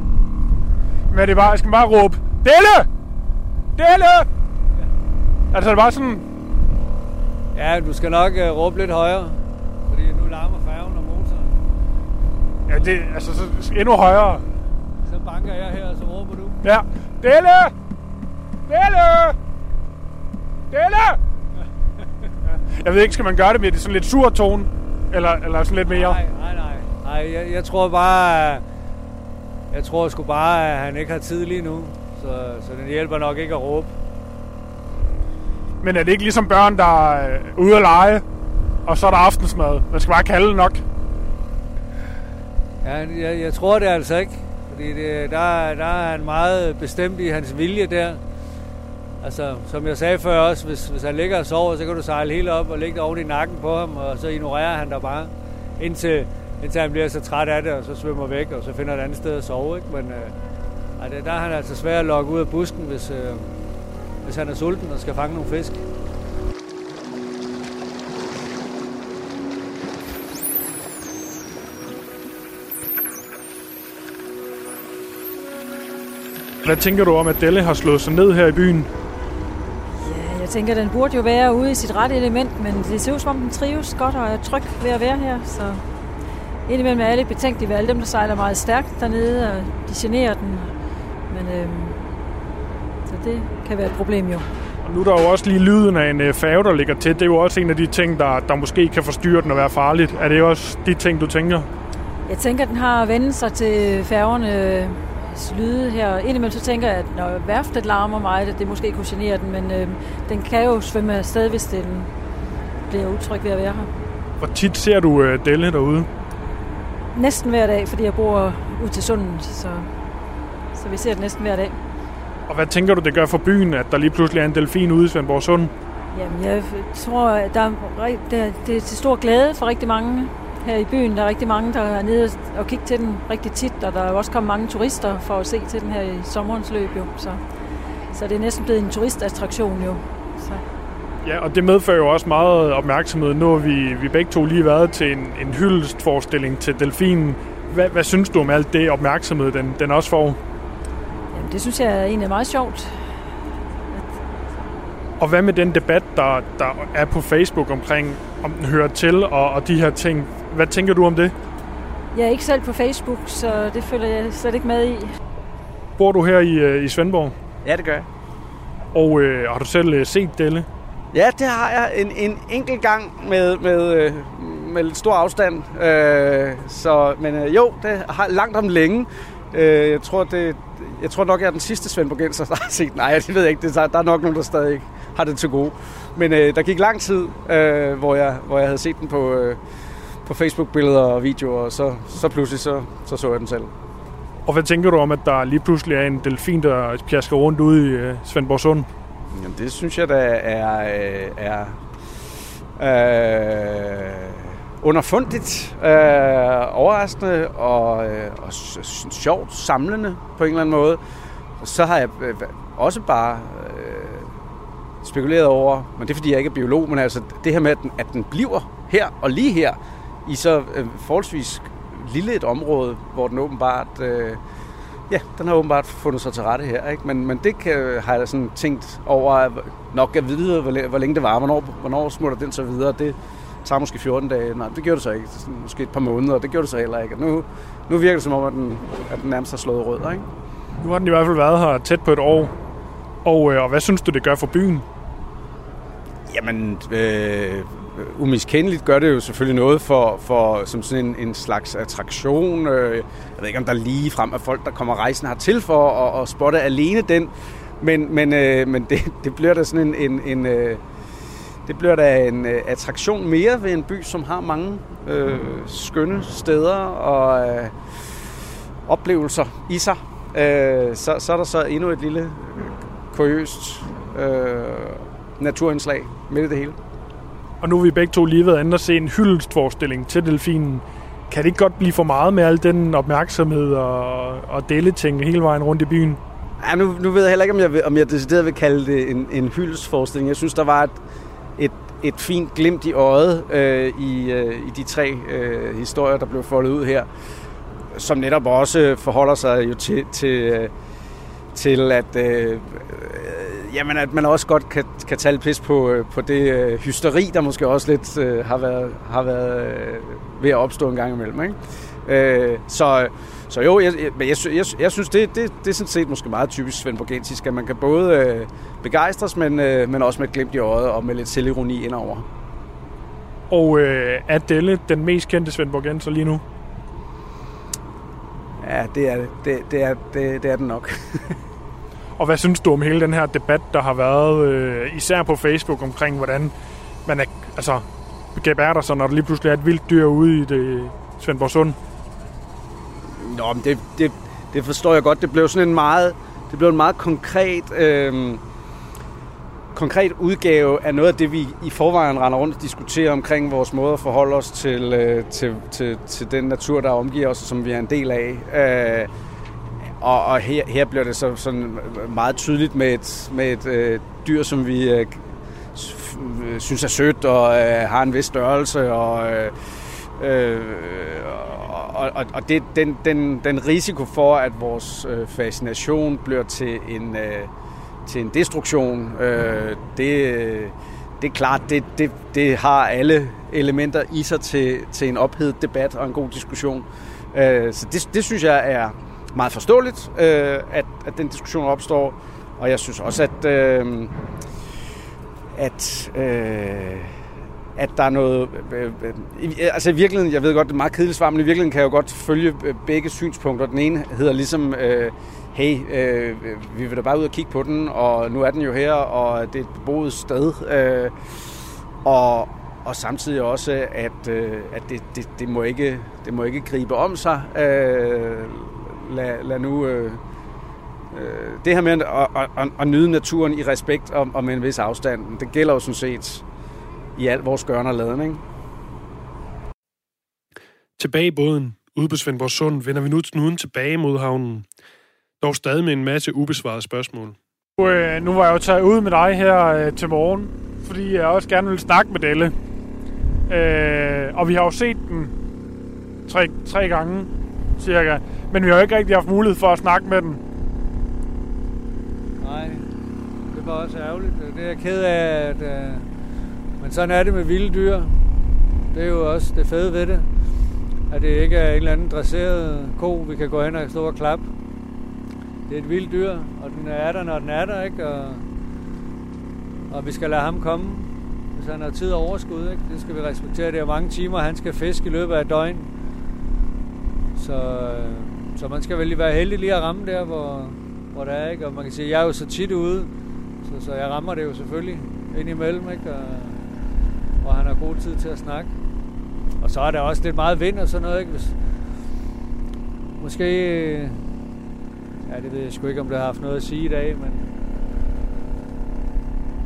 Men det er bare, jeg skal bare råbe, Delle! Delle! Altså, det bare sådan, Ja, du skal nok uh, råbe lidt højere, fordi nu larmer færgen og motoren. ja, det, altså, så endnu højere. Så banker jeg her, og så råber du. Ja. Delle! Delle! Delle! Jeg ved ikke, skal man gøre det med det sådan lidt sur tone? Eller, eller sådan lidt mere? Nej, nej, nej. Nej, jeg, jeg tror bare, jeg tror sgu bare, at han ikke har tid lige nu. Så, så den hjælper nok ikke at råbe. Men er det ikke ligesom børn, der er ude at lege, og så er der aftensmad? Man skal bare kalde nok. Ja, jeg, jeg tror det altså ikke. Fordi det, der, der er han meget bestemt i hans vilje der. Altså, som jeg sagde før også, hvis, hvis han ligger og sover, så kan du sejle helt op og ligge oven i nakken på ham, og så ignorerer han dig bare, indtil, indtil han bliver så træt af det, og så svømmer væk, og så finder et andet sted at sove. Ikke? Men øh, der er han altså svær at lokke ud af busken, hvis, øh, hvis han er sulten og skal fange nogle fisk. Hvad tænker du om, at Delle har slået sig ned her i byen? Ja, jeg tænker, den burde jo være ude i sit rette element, men det ser ud som om, den trives godt og er tryg ved at være her. Så indimellem er jeg lidt betænkelig ved alle dem, der sejler meget stærkt dernede, og de generer den. Men øhm, så det kan være et problem jo. Og nu er der jo også lige lyden af en øh, færge, der ligger til. Det er jo også en af de ting, der, der måske kan forstyrre den og være farligt. Er det også de ting, du tænker? Jeg tænker, at den har vendt sig til færgerne lyde her. Indimellem så tænker jeg, at når værftet larmer meget, at det måske kunne genere den, men øh, den kan jo svømme afsted, hvis den bliver utryg ved at være her. Hvor tit ser du øh, Delle derude? Næsten hver dag, fordi jeg bor ud til sundet, så, så vi ser det næsten hver dag. Og hvad tænker du, det gør for byen, at der lige pludselig er en delfin ude i Svendborg Sund? Jamen, jeg tror, at der er, der, det er til stor glæde for rigtig mange her i byen. Der er rigtig mange, der er nede og kigger til den rigtig tit, og der er også kommet mange turister for at se til den her i sommerens løb. Jo. Så, så det er næsten blevet en turistattraktion jo. Så. Ja, og det medfører jo også meget opmærksomhed. Nu har vi, vi begge to lige været til en, en hyldestforestilling til delfinen. Hvad, hvad synes du om alt det opmærksomhed, den, den også får? Det synes jeg er egentlig meget sjovt. Og hvad med den debat, der, der er på Facebook omkring, om den hører til og, og de her ting? Hvad tænker du om det? Jeg er ikke selv på Facebook, så det følger jeg slet ikke med i. Bor du her i, øh, i Svendborg? Ja, det gør jeg. Og øh, har du selv øh, set Delle? Ja, det har jeg en, en enkelt gang med, med, øh, med lidt stor afstand. Øh, så, men øh, jo, det har langt om længe. Øh, jeg, tror, det, jeg tror nok, jeg er den sidste svendborgenser, der har set Nej, det ved jeg ikke. Det, der er nok nogen, der stadig ikke har det til gode. Men øh, der gik lang tid, øh, hvor, jeg, hvor jeg havde set den på, øh, på Facebook-billeder og videoer, og så, så pludselig så, så, så jeg den selv. Og hvad tænker du om, at der lige pludselig er en delfin, der pjasker rundt ude i øh, Svendborg Sund? Jamen, det synes jeg, der er, øh, er øh, underfundigt, øh, overraskende og, øh, og sjovt samlende på en eller anden måde. Så har jeg øh, også bare øh, spekuleret over, men det er fordi jeg ikke er biolog, men altså det her med, at den, at den bliver her og lige her i så øh, forholdsvis lille et område, hvor den åbenbart... Øh, ja, den har åbenbart fundet sig til rette her. Ikke? Men, men det kan, øh, har jeg sådan tænkt over, nok at vide, hvor, hvor længe det var, hvornår, hvornår smutter den så videre. Det tager måske 14 dage. Nej, det gjorde det så ikke. Sådan, måske et par måneder, det gjorde det så heller ikke. Nu, nu virker det som om, at den, at den nærmest har slået rød. Ikke? Nu har den i hvert fald været her tæt på et år. Og, øh, og hvad synes du, det gør for byen? Jamen, øh, umiskendeligt gør det jo selvfølgelig noget for, for som sådan en, en slags attraktion. Øh, jeg ved ikke, om der lige frem er folk, der kommer rejsen hertil for at, at spotte alene den. Men, men, øh, men det, det bliver da sådan en, en, en øh, det bliver da en øh, attraktion mere ved en by, som har mange øh, skønne steder og øh, oplevelser i sig. Øh, så, så er der så endnu et lille kuriøst øh, naturindslag midt i det hele. Og nu har vi begge to lige været inde og se en hyldestforestilling til delfinen. Kan det ikke godt blive for meget med al den opmærksomhed og, og ting hele vejen rundt i byen? Ja, nu, nu ved jeg heller ikke, om jeg, om jeg decideret vil kalde det en, en hyldestforestilling. Jeg synes, der var et, et, et fint glimt i øjet øh, i, øh, i de tre øh, historier, der blev foldet ud her, som netop også forholder sig jo til, til, øh, til at øh, øh Jamen, at man også godt kan, kan tage pis på, øh, på det øh, hysteri, der måske også lidt øh, har været, har været øh, ved at opstå en gang imellem. Ikke? Øh, så, jeg, jo, jeg, jeg, jeg, jeg, jeg synes, det, det, det er sådan set måske meget typisk svendborgensisk, at man kan både øh, begejstres, men, øh, men også med et glimt i øjet og med lidt selvironi indover. Og øh, er Delle den mest kendte svendborgenser lige nu? Ja, det er, det, det er, det, det er den nok. Og hvad synes du om hele den her debat, der har været, øh, især på Facebook, omkring hvordan man er, altså, gebærder sig, når der lige pludselig er et vildt dyr ude i det Svendborg Sund? Nå, men det, det, det forstår jeg godt. Det blev sådan en meget, det blev en meget konkret, øh, konkret udgave af noget af det, vi i forvejen render rundt og diskuterer omkring vores måde at forholde os til, øh, til, til, til den natur, der omgiver os, som vi er en del af. Øh, og, og her, her bliver det så sådan meget tydeligt med et, med et øh, dyr, som vi øh, synes er sødt og øh, har en vis størrelse. Og, øh, øh, og, og, og det, den, den, den risiko for, at vores øh, fascination bliver til en, øh, til en destruktion, øh, det, det er klart, det, det, det har alle elementer i sig til, til en ophedet debat og en god diskussion. Øh, så det, det synes jeg er meget forståeligt, øh, at, at den diskussion opstår. Og jeg synes også, at, øh, at, øh, at der er noget... Øh, øh, øh, altså i virkeligheden, jeg ved godt, det er meget kedeligt svar, men i virkeligheden kan jeg jo godt følge øh, begge synspunkter. Den ene hedder ligesom... Øh, hey, øh, vi vil da bare ud og kigge på den, og nu er den jo her, og det er et beboet sted. Øh, og, og samtidig også, at, øh, at det, det, det, må ikke, det må ikke gribe om sig. Øh, lad, lad nu øh, øh det her med at, at, at, at nyde naturen i respekt og, og med en vis afstand, det gælder jo sådan set i alt vores gørne og laden, ikke? Tilbage i båden, ude på Svendborg Sund, vender vi nu snuden tilbage mod havnen. Dog stadig med en masse ubesvarede spørgsmål. Nu, øh, nu var jeg jo taget ud med dig her øh, til morgen, fordi jeg også gerne vil snakke med Delle. Øh, og vi har jo set den tre, tre gange cirka. Men vi har jo ikke rigtig haft mulighed for at snakke med den. Nej, det var også ærgerligt. Det er jeg ked af, at, uh men sådan er det med vilde dyr. Det er jo også det fede ved det. At det ikke er en eller anden dresseret ko, vi kan gå hen og stå og klappe. Det er et vildt dyr, og den er der, når den er der, ikke? Og, og vi skal lade ham komme, hvis han har tid og overskud, ikke? Det skal vi respektere. Det er mange timer, han skal fiske i løbet af et døgn. Så, øh, så man skal vel være heldig lige at ramme der, hvor, hvor der er, ikke? Og man kan sige, jeg er jo så tit ude, så, så jeg rammer det jo selvfølgelig ind imellem, ikke? Og, og han har god tid til at snakke. Og så er der også lidt meget vind og sådan noget, ikke? Hvis, måske Ja, det ved jeg sgu ikke, om det har haft noget at sige i dag, men...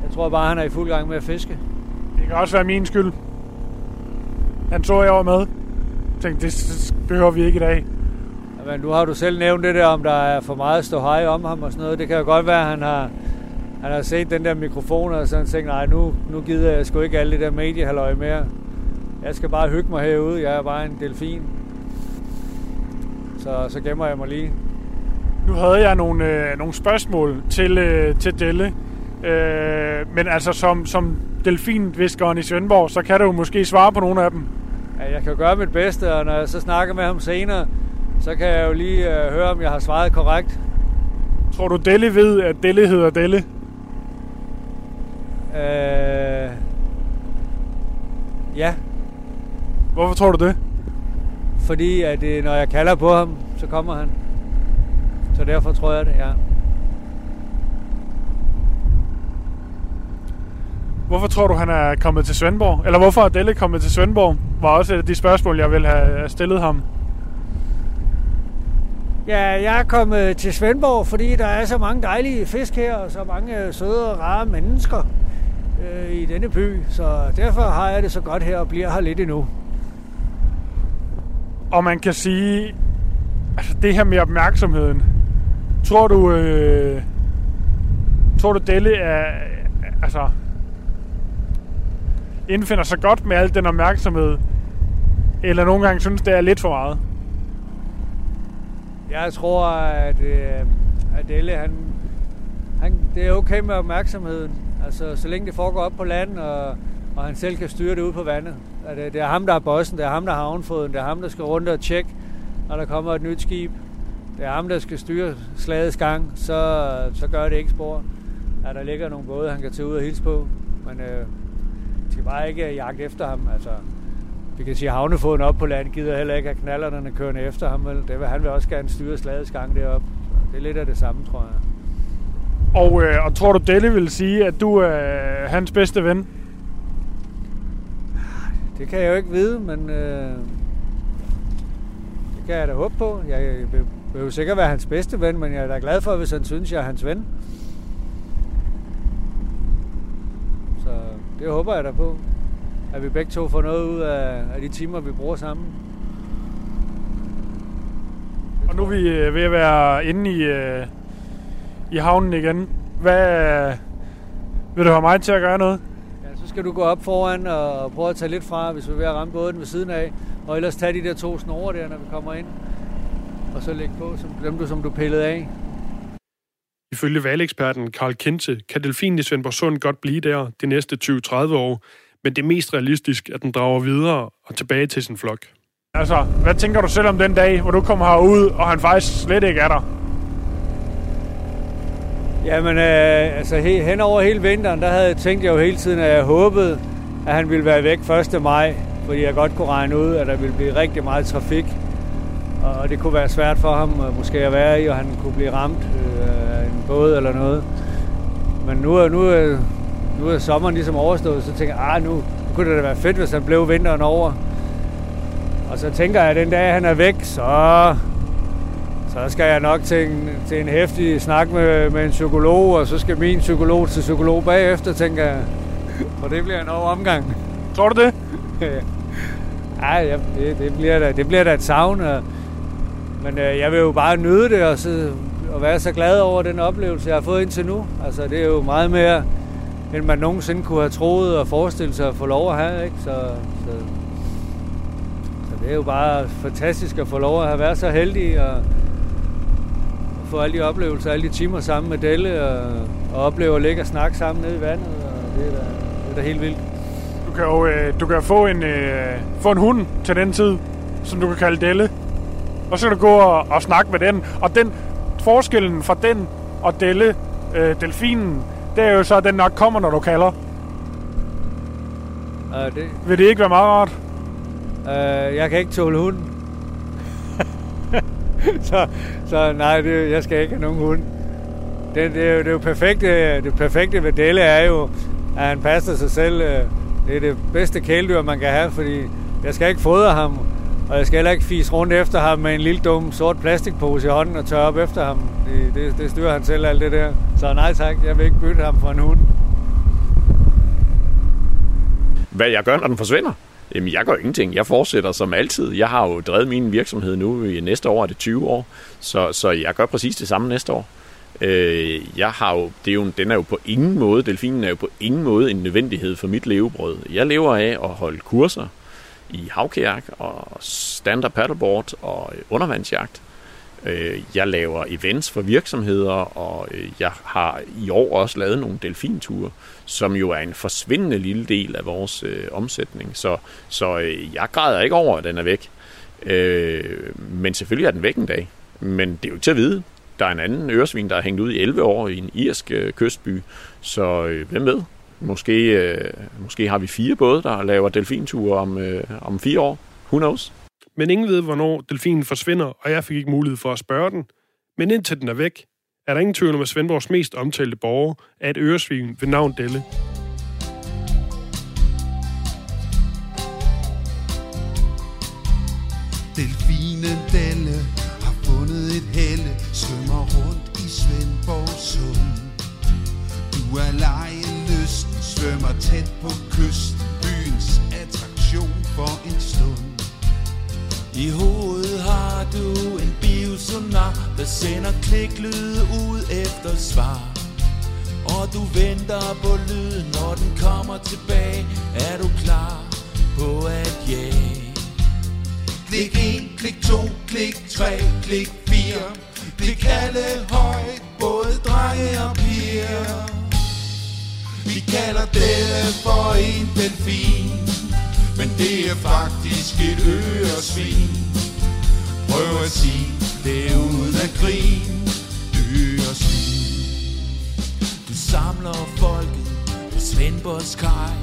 Jeg tror bare, han er i fuld gang med at fiske. Det kan også være min skyld. Han så jeg over med. Jeg tænkte, det behøver vi ikke i dag. Men nu har du selv nævnt det der, om der er for meget stå hej om ham og sådan noget. Det kan jo godt være, at han har, han har set den der mikrofon, og så han tænkt, nej, nu, nu gider jeg sgu ikke alle det der mediehalløj mere. Jeg skal bare hygge mig herude. Jeg er bare en delfin. Så, så gemmer jeg mig lige. Nu havde jeg nogle, øh, nogle spørgsmål til, øh, til Delle. Øh, men altså, som, som delfinviskeren i Svendborg, så kan du måske svare på nogle af dem. Ja, jeg kan gøre mit bedste, og når jeg så snakker med ham senere, så kan jeg jo lige øh, høre, om jeg har svaret korrekt. Tror du, Delle ved, at Delle hedder Delle? Øh, ja, Hvorfor tror du det? fordi at øh, når jeg kalder på ham, så kommer han. Så derfor tror jeg det, ja. Hvorfor tror du, han er kommet til Svendborg? Eller hvorfor er Delle kommet til Svendborg? Var også et af de spørgsmål, jeg ville have stillet ham. Ja, jeg er kommet til Svendborg, fordi der er så mange dejlige fisk her, og så mange søde og rare mennesker øh, i denne by. Så derfor har jeg det så godt her og bliver her lidt endnu. Og man kan sige, altså det her med opmærksomheden. Tror du, øh, tror du Delle er, altså, indfinder sig godt med al den opmærksomhed? Eller nogle gange synes, det er lidt for meget? Jeg tror, at øh, Adele, han, han, det er okay med opmærksomheden. Altså, så længe det foregår op på land, og, og han selv kan styre det ud på vandet. Er det, det er ham, der er bossen, det er ham, der har havnfoden, det er ham, der skal rundt og tjekke, når der kommer et nyt skib. Det er ham, der skal styre slagets gang, så, så gør det ikke spor. Ja, der ligger nogle både, han kan tage ud og hilse på, men øh, de skal bare ikke jagte efter ham. Altså, vi kan sige, at havnefoden op på land gider heller ikke at knallerne kørende efter ham. Vel? Det vil, han vil også gerne styre slagets gang deroppe. Det er lidt af det samme, tror jeg. Og, øh, og tror du, Delle vil sige, at du er hans bedste ven? Det kan jeg jo ikke vide, men øh, det kan jeg da håbe på. Jeg, jeg vil, jo sikkert være hans bedste ven, men jeg er da glad for, hvis han synes, jeg er hans ven. Så det håber jeg da på. At vi begge to får noget ud af, af de timer, vi bruger sammen. Og nu er vi øh, ved at være inde i, øh, i havnen igen. Hvad vil du have mig til at gøre noget? Ja, så skal du gå op foran og prøve at tage lidt fra, hvis vi er ved at ramme båden ved siden af. Og ellers tage de der to snore der, når vi kommer ind. Og så lægge på som, dem, du, som du pillede af. Ifølge valgeksperten Karl Kente kan delfinen i Svendborg Sund godt blive der de næste 20-30 år, men det er mest realistisk, at den drager videre og tilbage til sin flok. Altså, hvad tænker du selv om den dag, hvor du kommer herud, og han faktisk slet ikke er der? Jamen, øh, altså he, hen over hele vinteren, der havde jeg tænkt jeg jo hele tiden, at jeg håbede, at han ville være væk 1. maj, fordi jeg godt kunne regne ud, at der ville blive rigtig meget trafik. Og, det kunne være svært for ham øh, måske at være i, og han kunne blive ramt øh, af en båd eller noget. Men nu, er- nu, er- nu er sommeren ligesom overstået, så tænker jeg, ah, nu, nu kunne det da være fedt, hvis han blev vinteren over. Og så tænker jeg, at den dag han er væk, så, så skal jeg nok til en, til en hæftig snak med, med en psykolog, og så skal min psykolog til psykolog bagefter, tænker jeg. Og det bliver en over omgang. Tror du det? Ej, ja, det, det, bliver da, det bliver da et savn. Og, men øh, jeg vil jo bare nyde det og, så, og være så glad over den oplevelse, jeg har fået indtil nu. Altså, det er jo meget mere, end man nogensinde kunne have troet og forestillet sig at få lov at have. Ikke? Så, så, så det er jo bare fantastisk at få lov at have været så heldig og, få alle de oplevelser, alle de timer sammen med Delle og, og opleve at ligge og snakke sammen nede i vandet. Og det, er da, det er da helt vildt. Du kan jo øh, du kan få, en, øh, få en hund til den tid, som du kan kalde Delle. Og så kan du gå og, og snakke med den. Og den forskellen fra den og Delle, øh, delfinen, det er jo så, at den nok kommer, når du kalder. Og det, Vil det ikke være meget rart? Øh, jeg kan ikke tåle hund. så, så nej, det, jeg skal ikke have nogen hund. Det, det, er jo, det, er jo perfekte, øh, det perfekte ved Delle er jo, at han passer sig selv. Øh. Det er det bedste kæledyr, man kan have, fordi jeg skal ikke fodre ham. Og jeg skal heller ikke fise rundt efter ham med en lille dum sort plastikpose i hånden og tørre op efter ham. Det, det, det styrer han selv alt det der. Så nej tak, jeg vil ikke bytte ham for en hund. Hvad jeg gør, når den forsvinder? Jamen, jeg gør ingenting. Jeg fortsætter som altid. Jeg har jo drevet min virksomhed nu i næste år, er det 20 år. Så, så jeg gør præcis det samme næste år. Øh, jeg har jo, det er jo, den er jo på ingen måde, delfinen er jo på ingen måde en nødvendighed for mit levebrød. Jeg lever af at holde kurser i havkajak og stand-up paddleboard og undervandsjagt. Øh, jeg laver events for virksomheder, og øh, jeg har i år også lavet nogle delfinture, som jo er en forsvindende lille del af vores øh, omsætning. Så, så øh, jeg græder ikke over, at den er væk. Øh, men selvfølgelig er den væk en dag. Men det er jo ikke til at vide. Der er en anden øresvin, der er hængt ud i 11 år i en irsk øh, kystby. Så øh, hvem ved? Måske, øh, måske har vi fire både, der laver delfinture om, øh, om fire år. Who knows? Men ingen ved, hvornår delfinen forsvinder, og jeg fik ikke mulighed for at spørge den. Men indtil den er væk, er der ingen tvivl om, at Svendborgs mest omtalte borger er et øresvin ved navn Delle. Delfinen Delle har fundet et helle, svømmer rundt i Svendborg Sund. Du er lejelysten, svømmer tæt på kysten, byens attraktion for en stund. I hovedet har du en biosonar, der sender kliklyde ud efter svar. Og du venter på lyden, når den kommer tilbage, er du klar på at jage. Klik 1, klik 2, klik 3, klik 4 Klik alle højt, både drenge og piger. Vi kalder det for en delfin. Men det er faktisk et øresvin. Prøv at sige det uden at grine. Øresvin Du samler folket på Svendborgs kaj.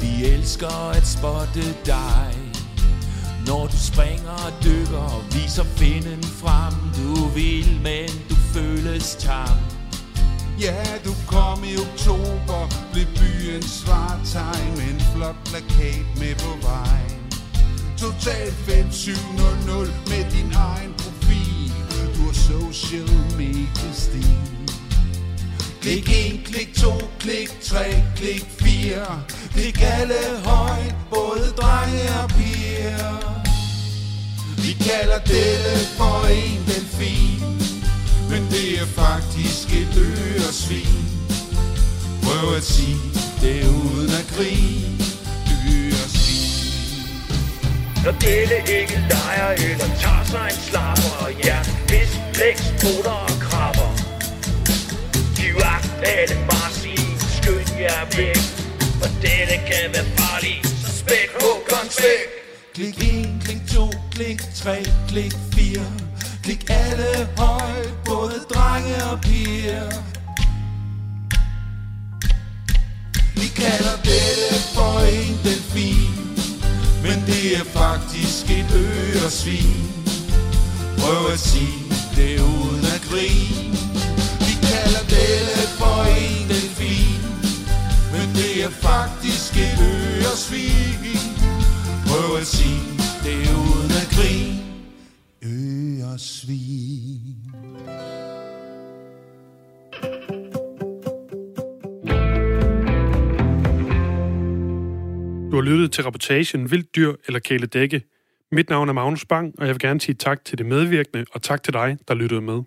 Vi elsker at spotte dig. Når du springer og dykker og viser finden frem. Du vil, men du føles tam. Ja, du kom i oktober Blev byens svartegn. Med en flot plakat med på vejen. Total 5700 har social media stil Klik 1, klik 2, klik 3, klik 4 Klik alle højt, både drenge og piger. Vi kalder dette for en delfin Men det er faktisk et øresvin. Prøv at sige det uden at grine. Når dette ikke leger eller tager sig en slapper Ja, hvis læks, poter og krabber. Giv agt alle marsin, skynd jer væk. For dette kan være farligt, så spæk hukkeren væk Klik 1, klik 2, klik 3, klik 4 Klik alle højt, både drenge og piger. Vi kalder dette for en delfin. Men det er faktisk et øresvin. Prøv at sige det uden at grine. Vi kalder dette for en delfin. Men det er faktisk et øresvin. Prøv at sige det uden at grine. Øresvin. Du har lyttet til reportagen Vildt dyr eller kæledække. Mit navn er Magnus Bang, og jeg vil gerne sige tak til det medvirkende, og tak til dig, der lyttede med.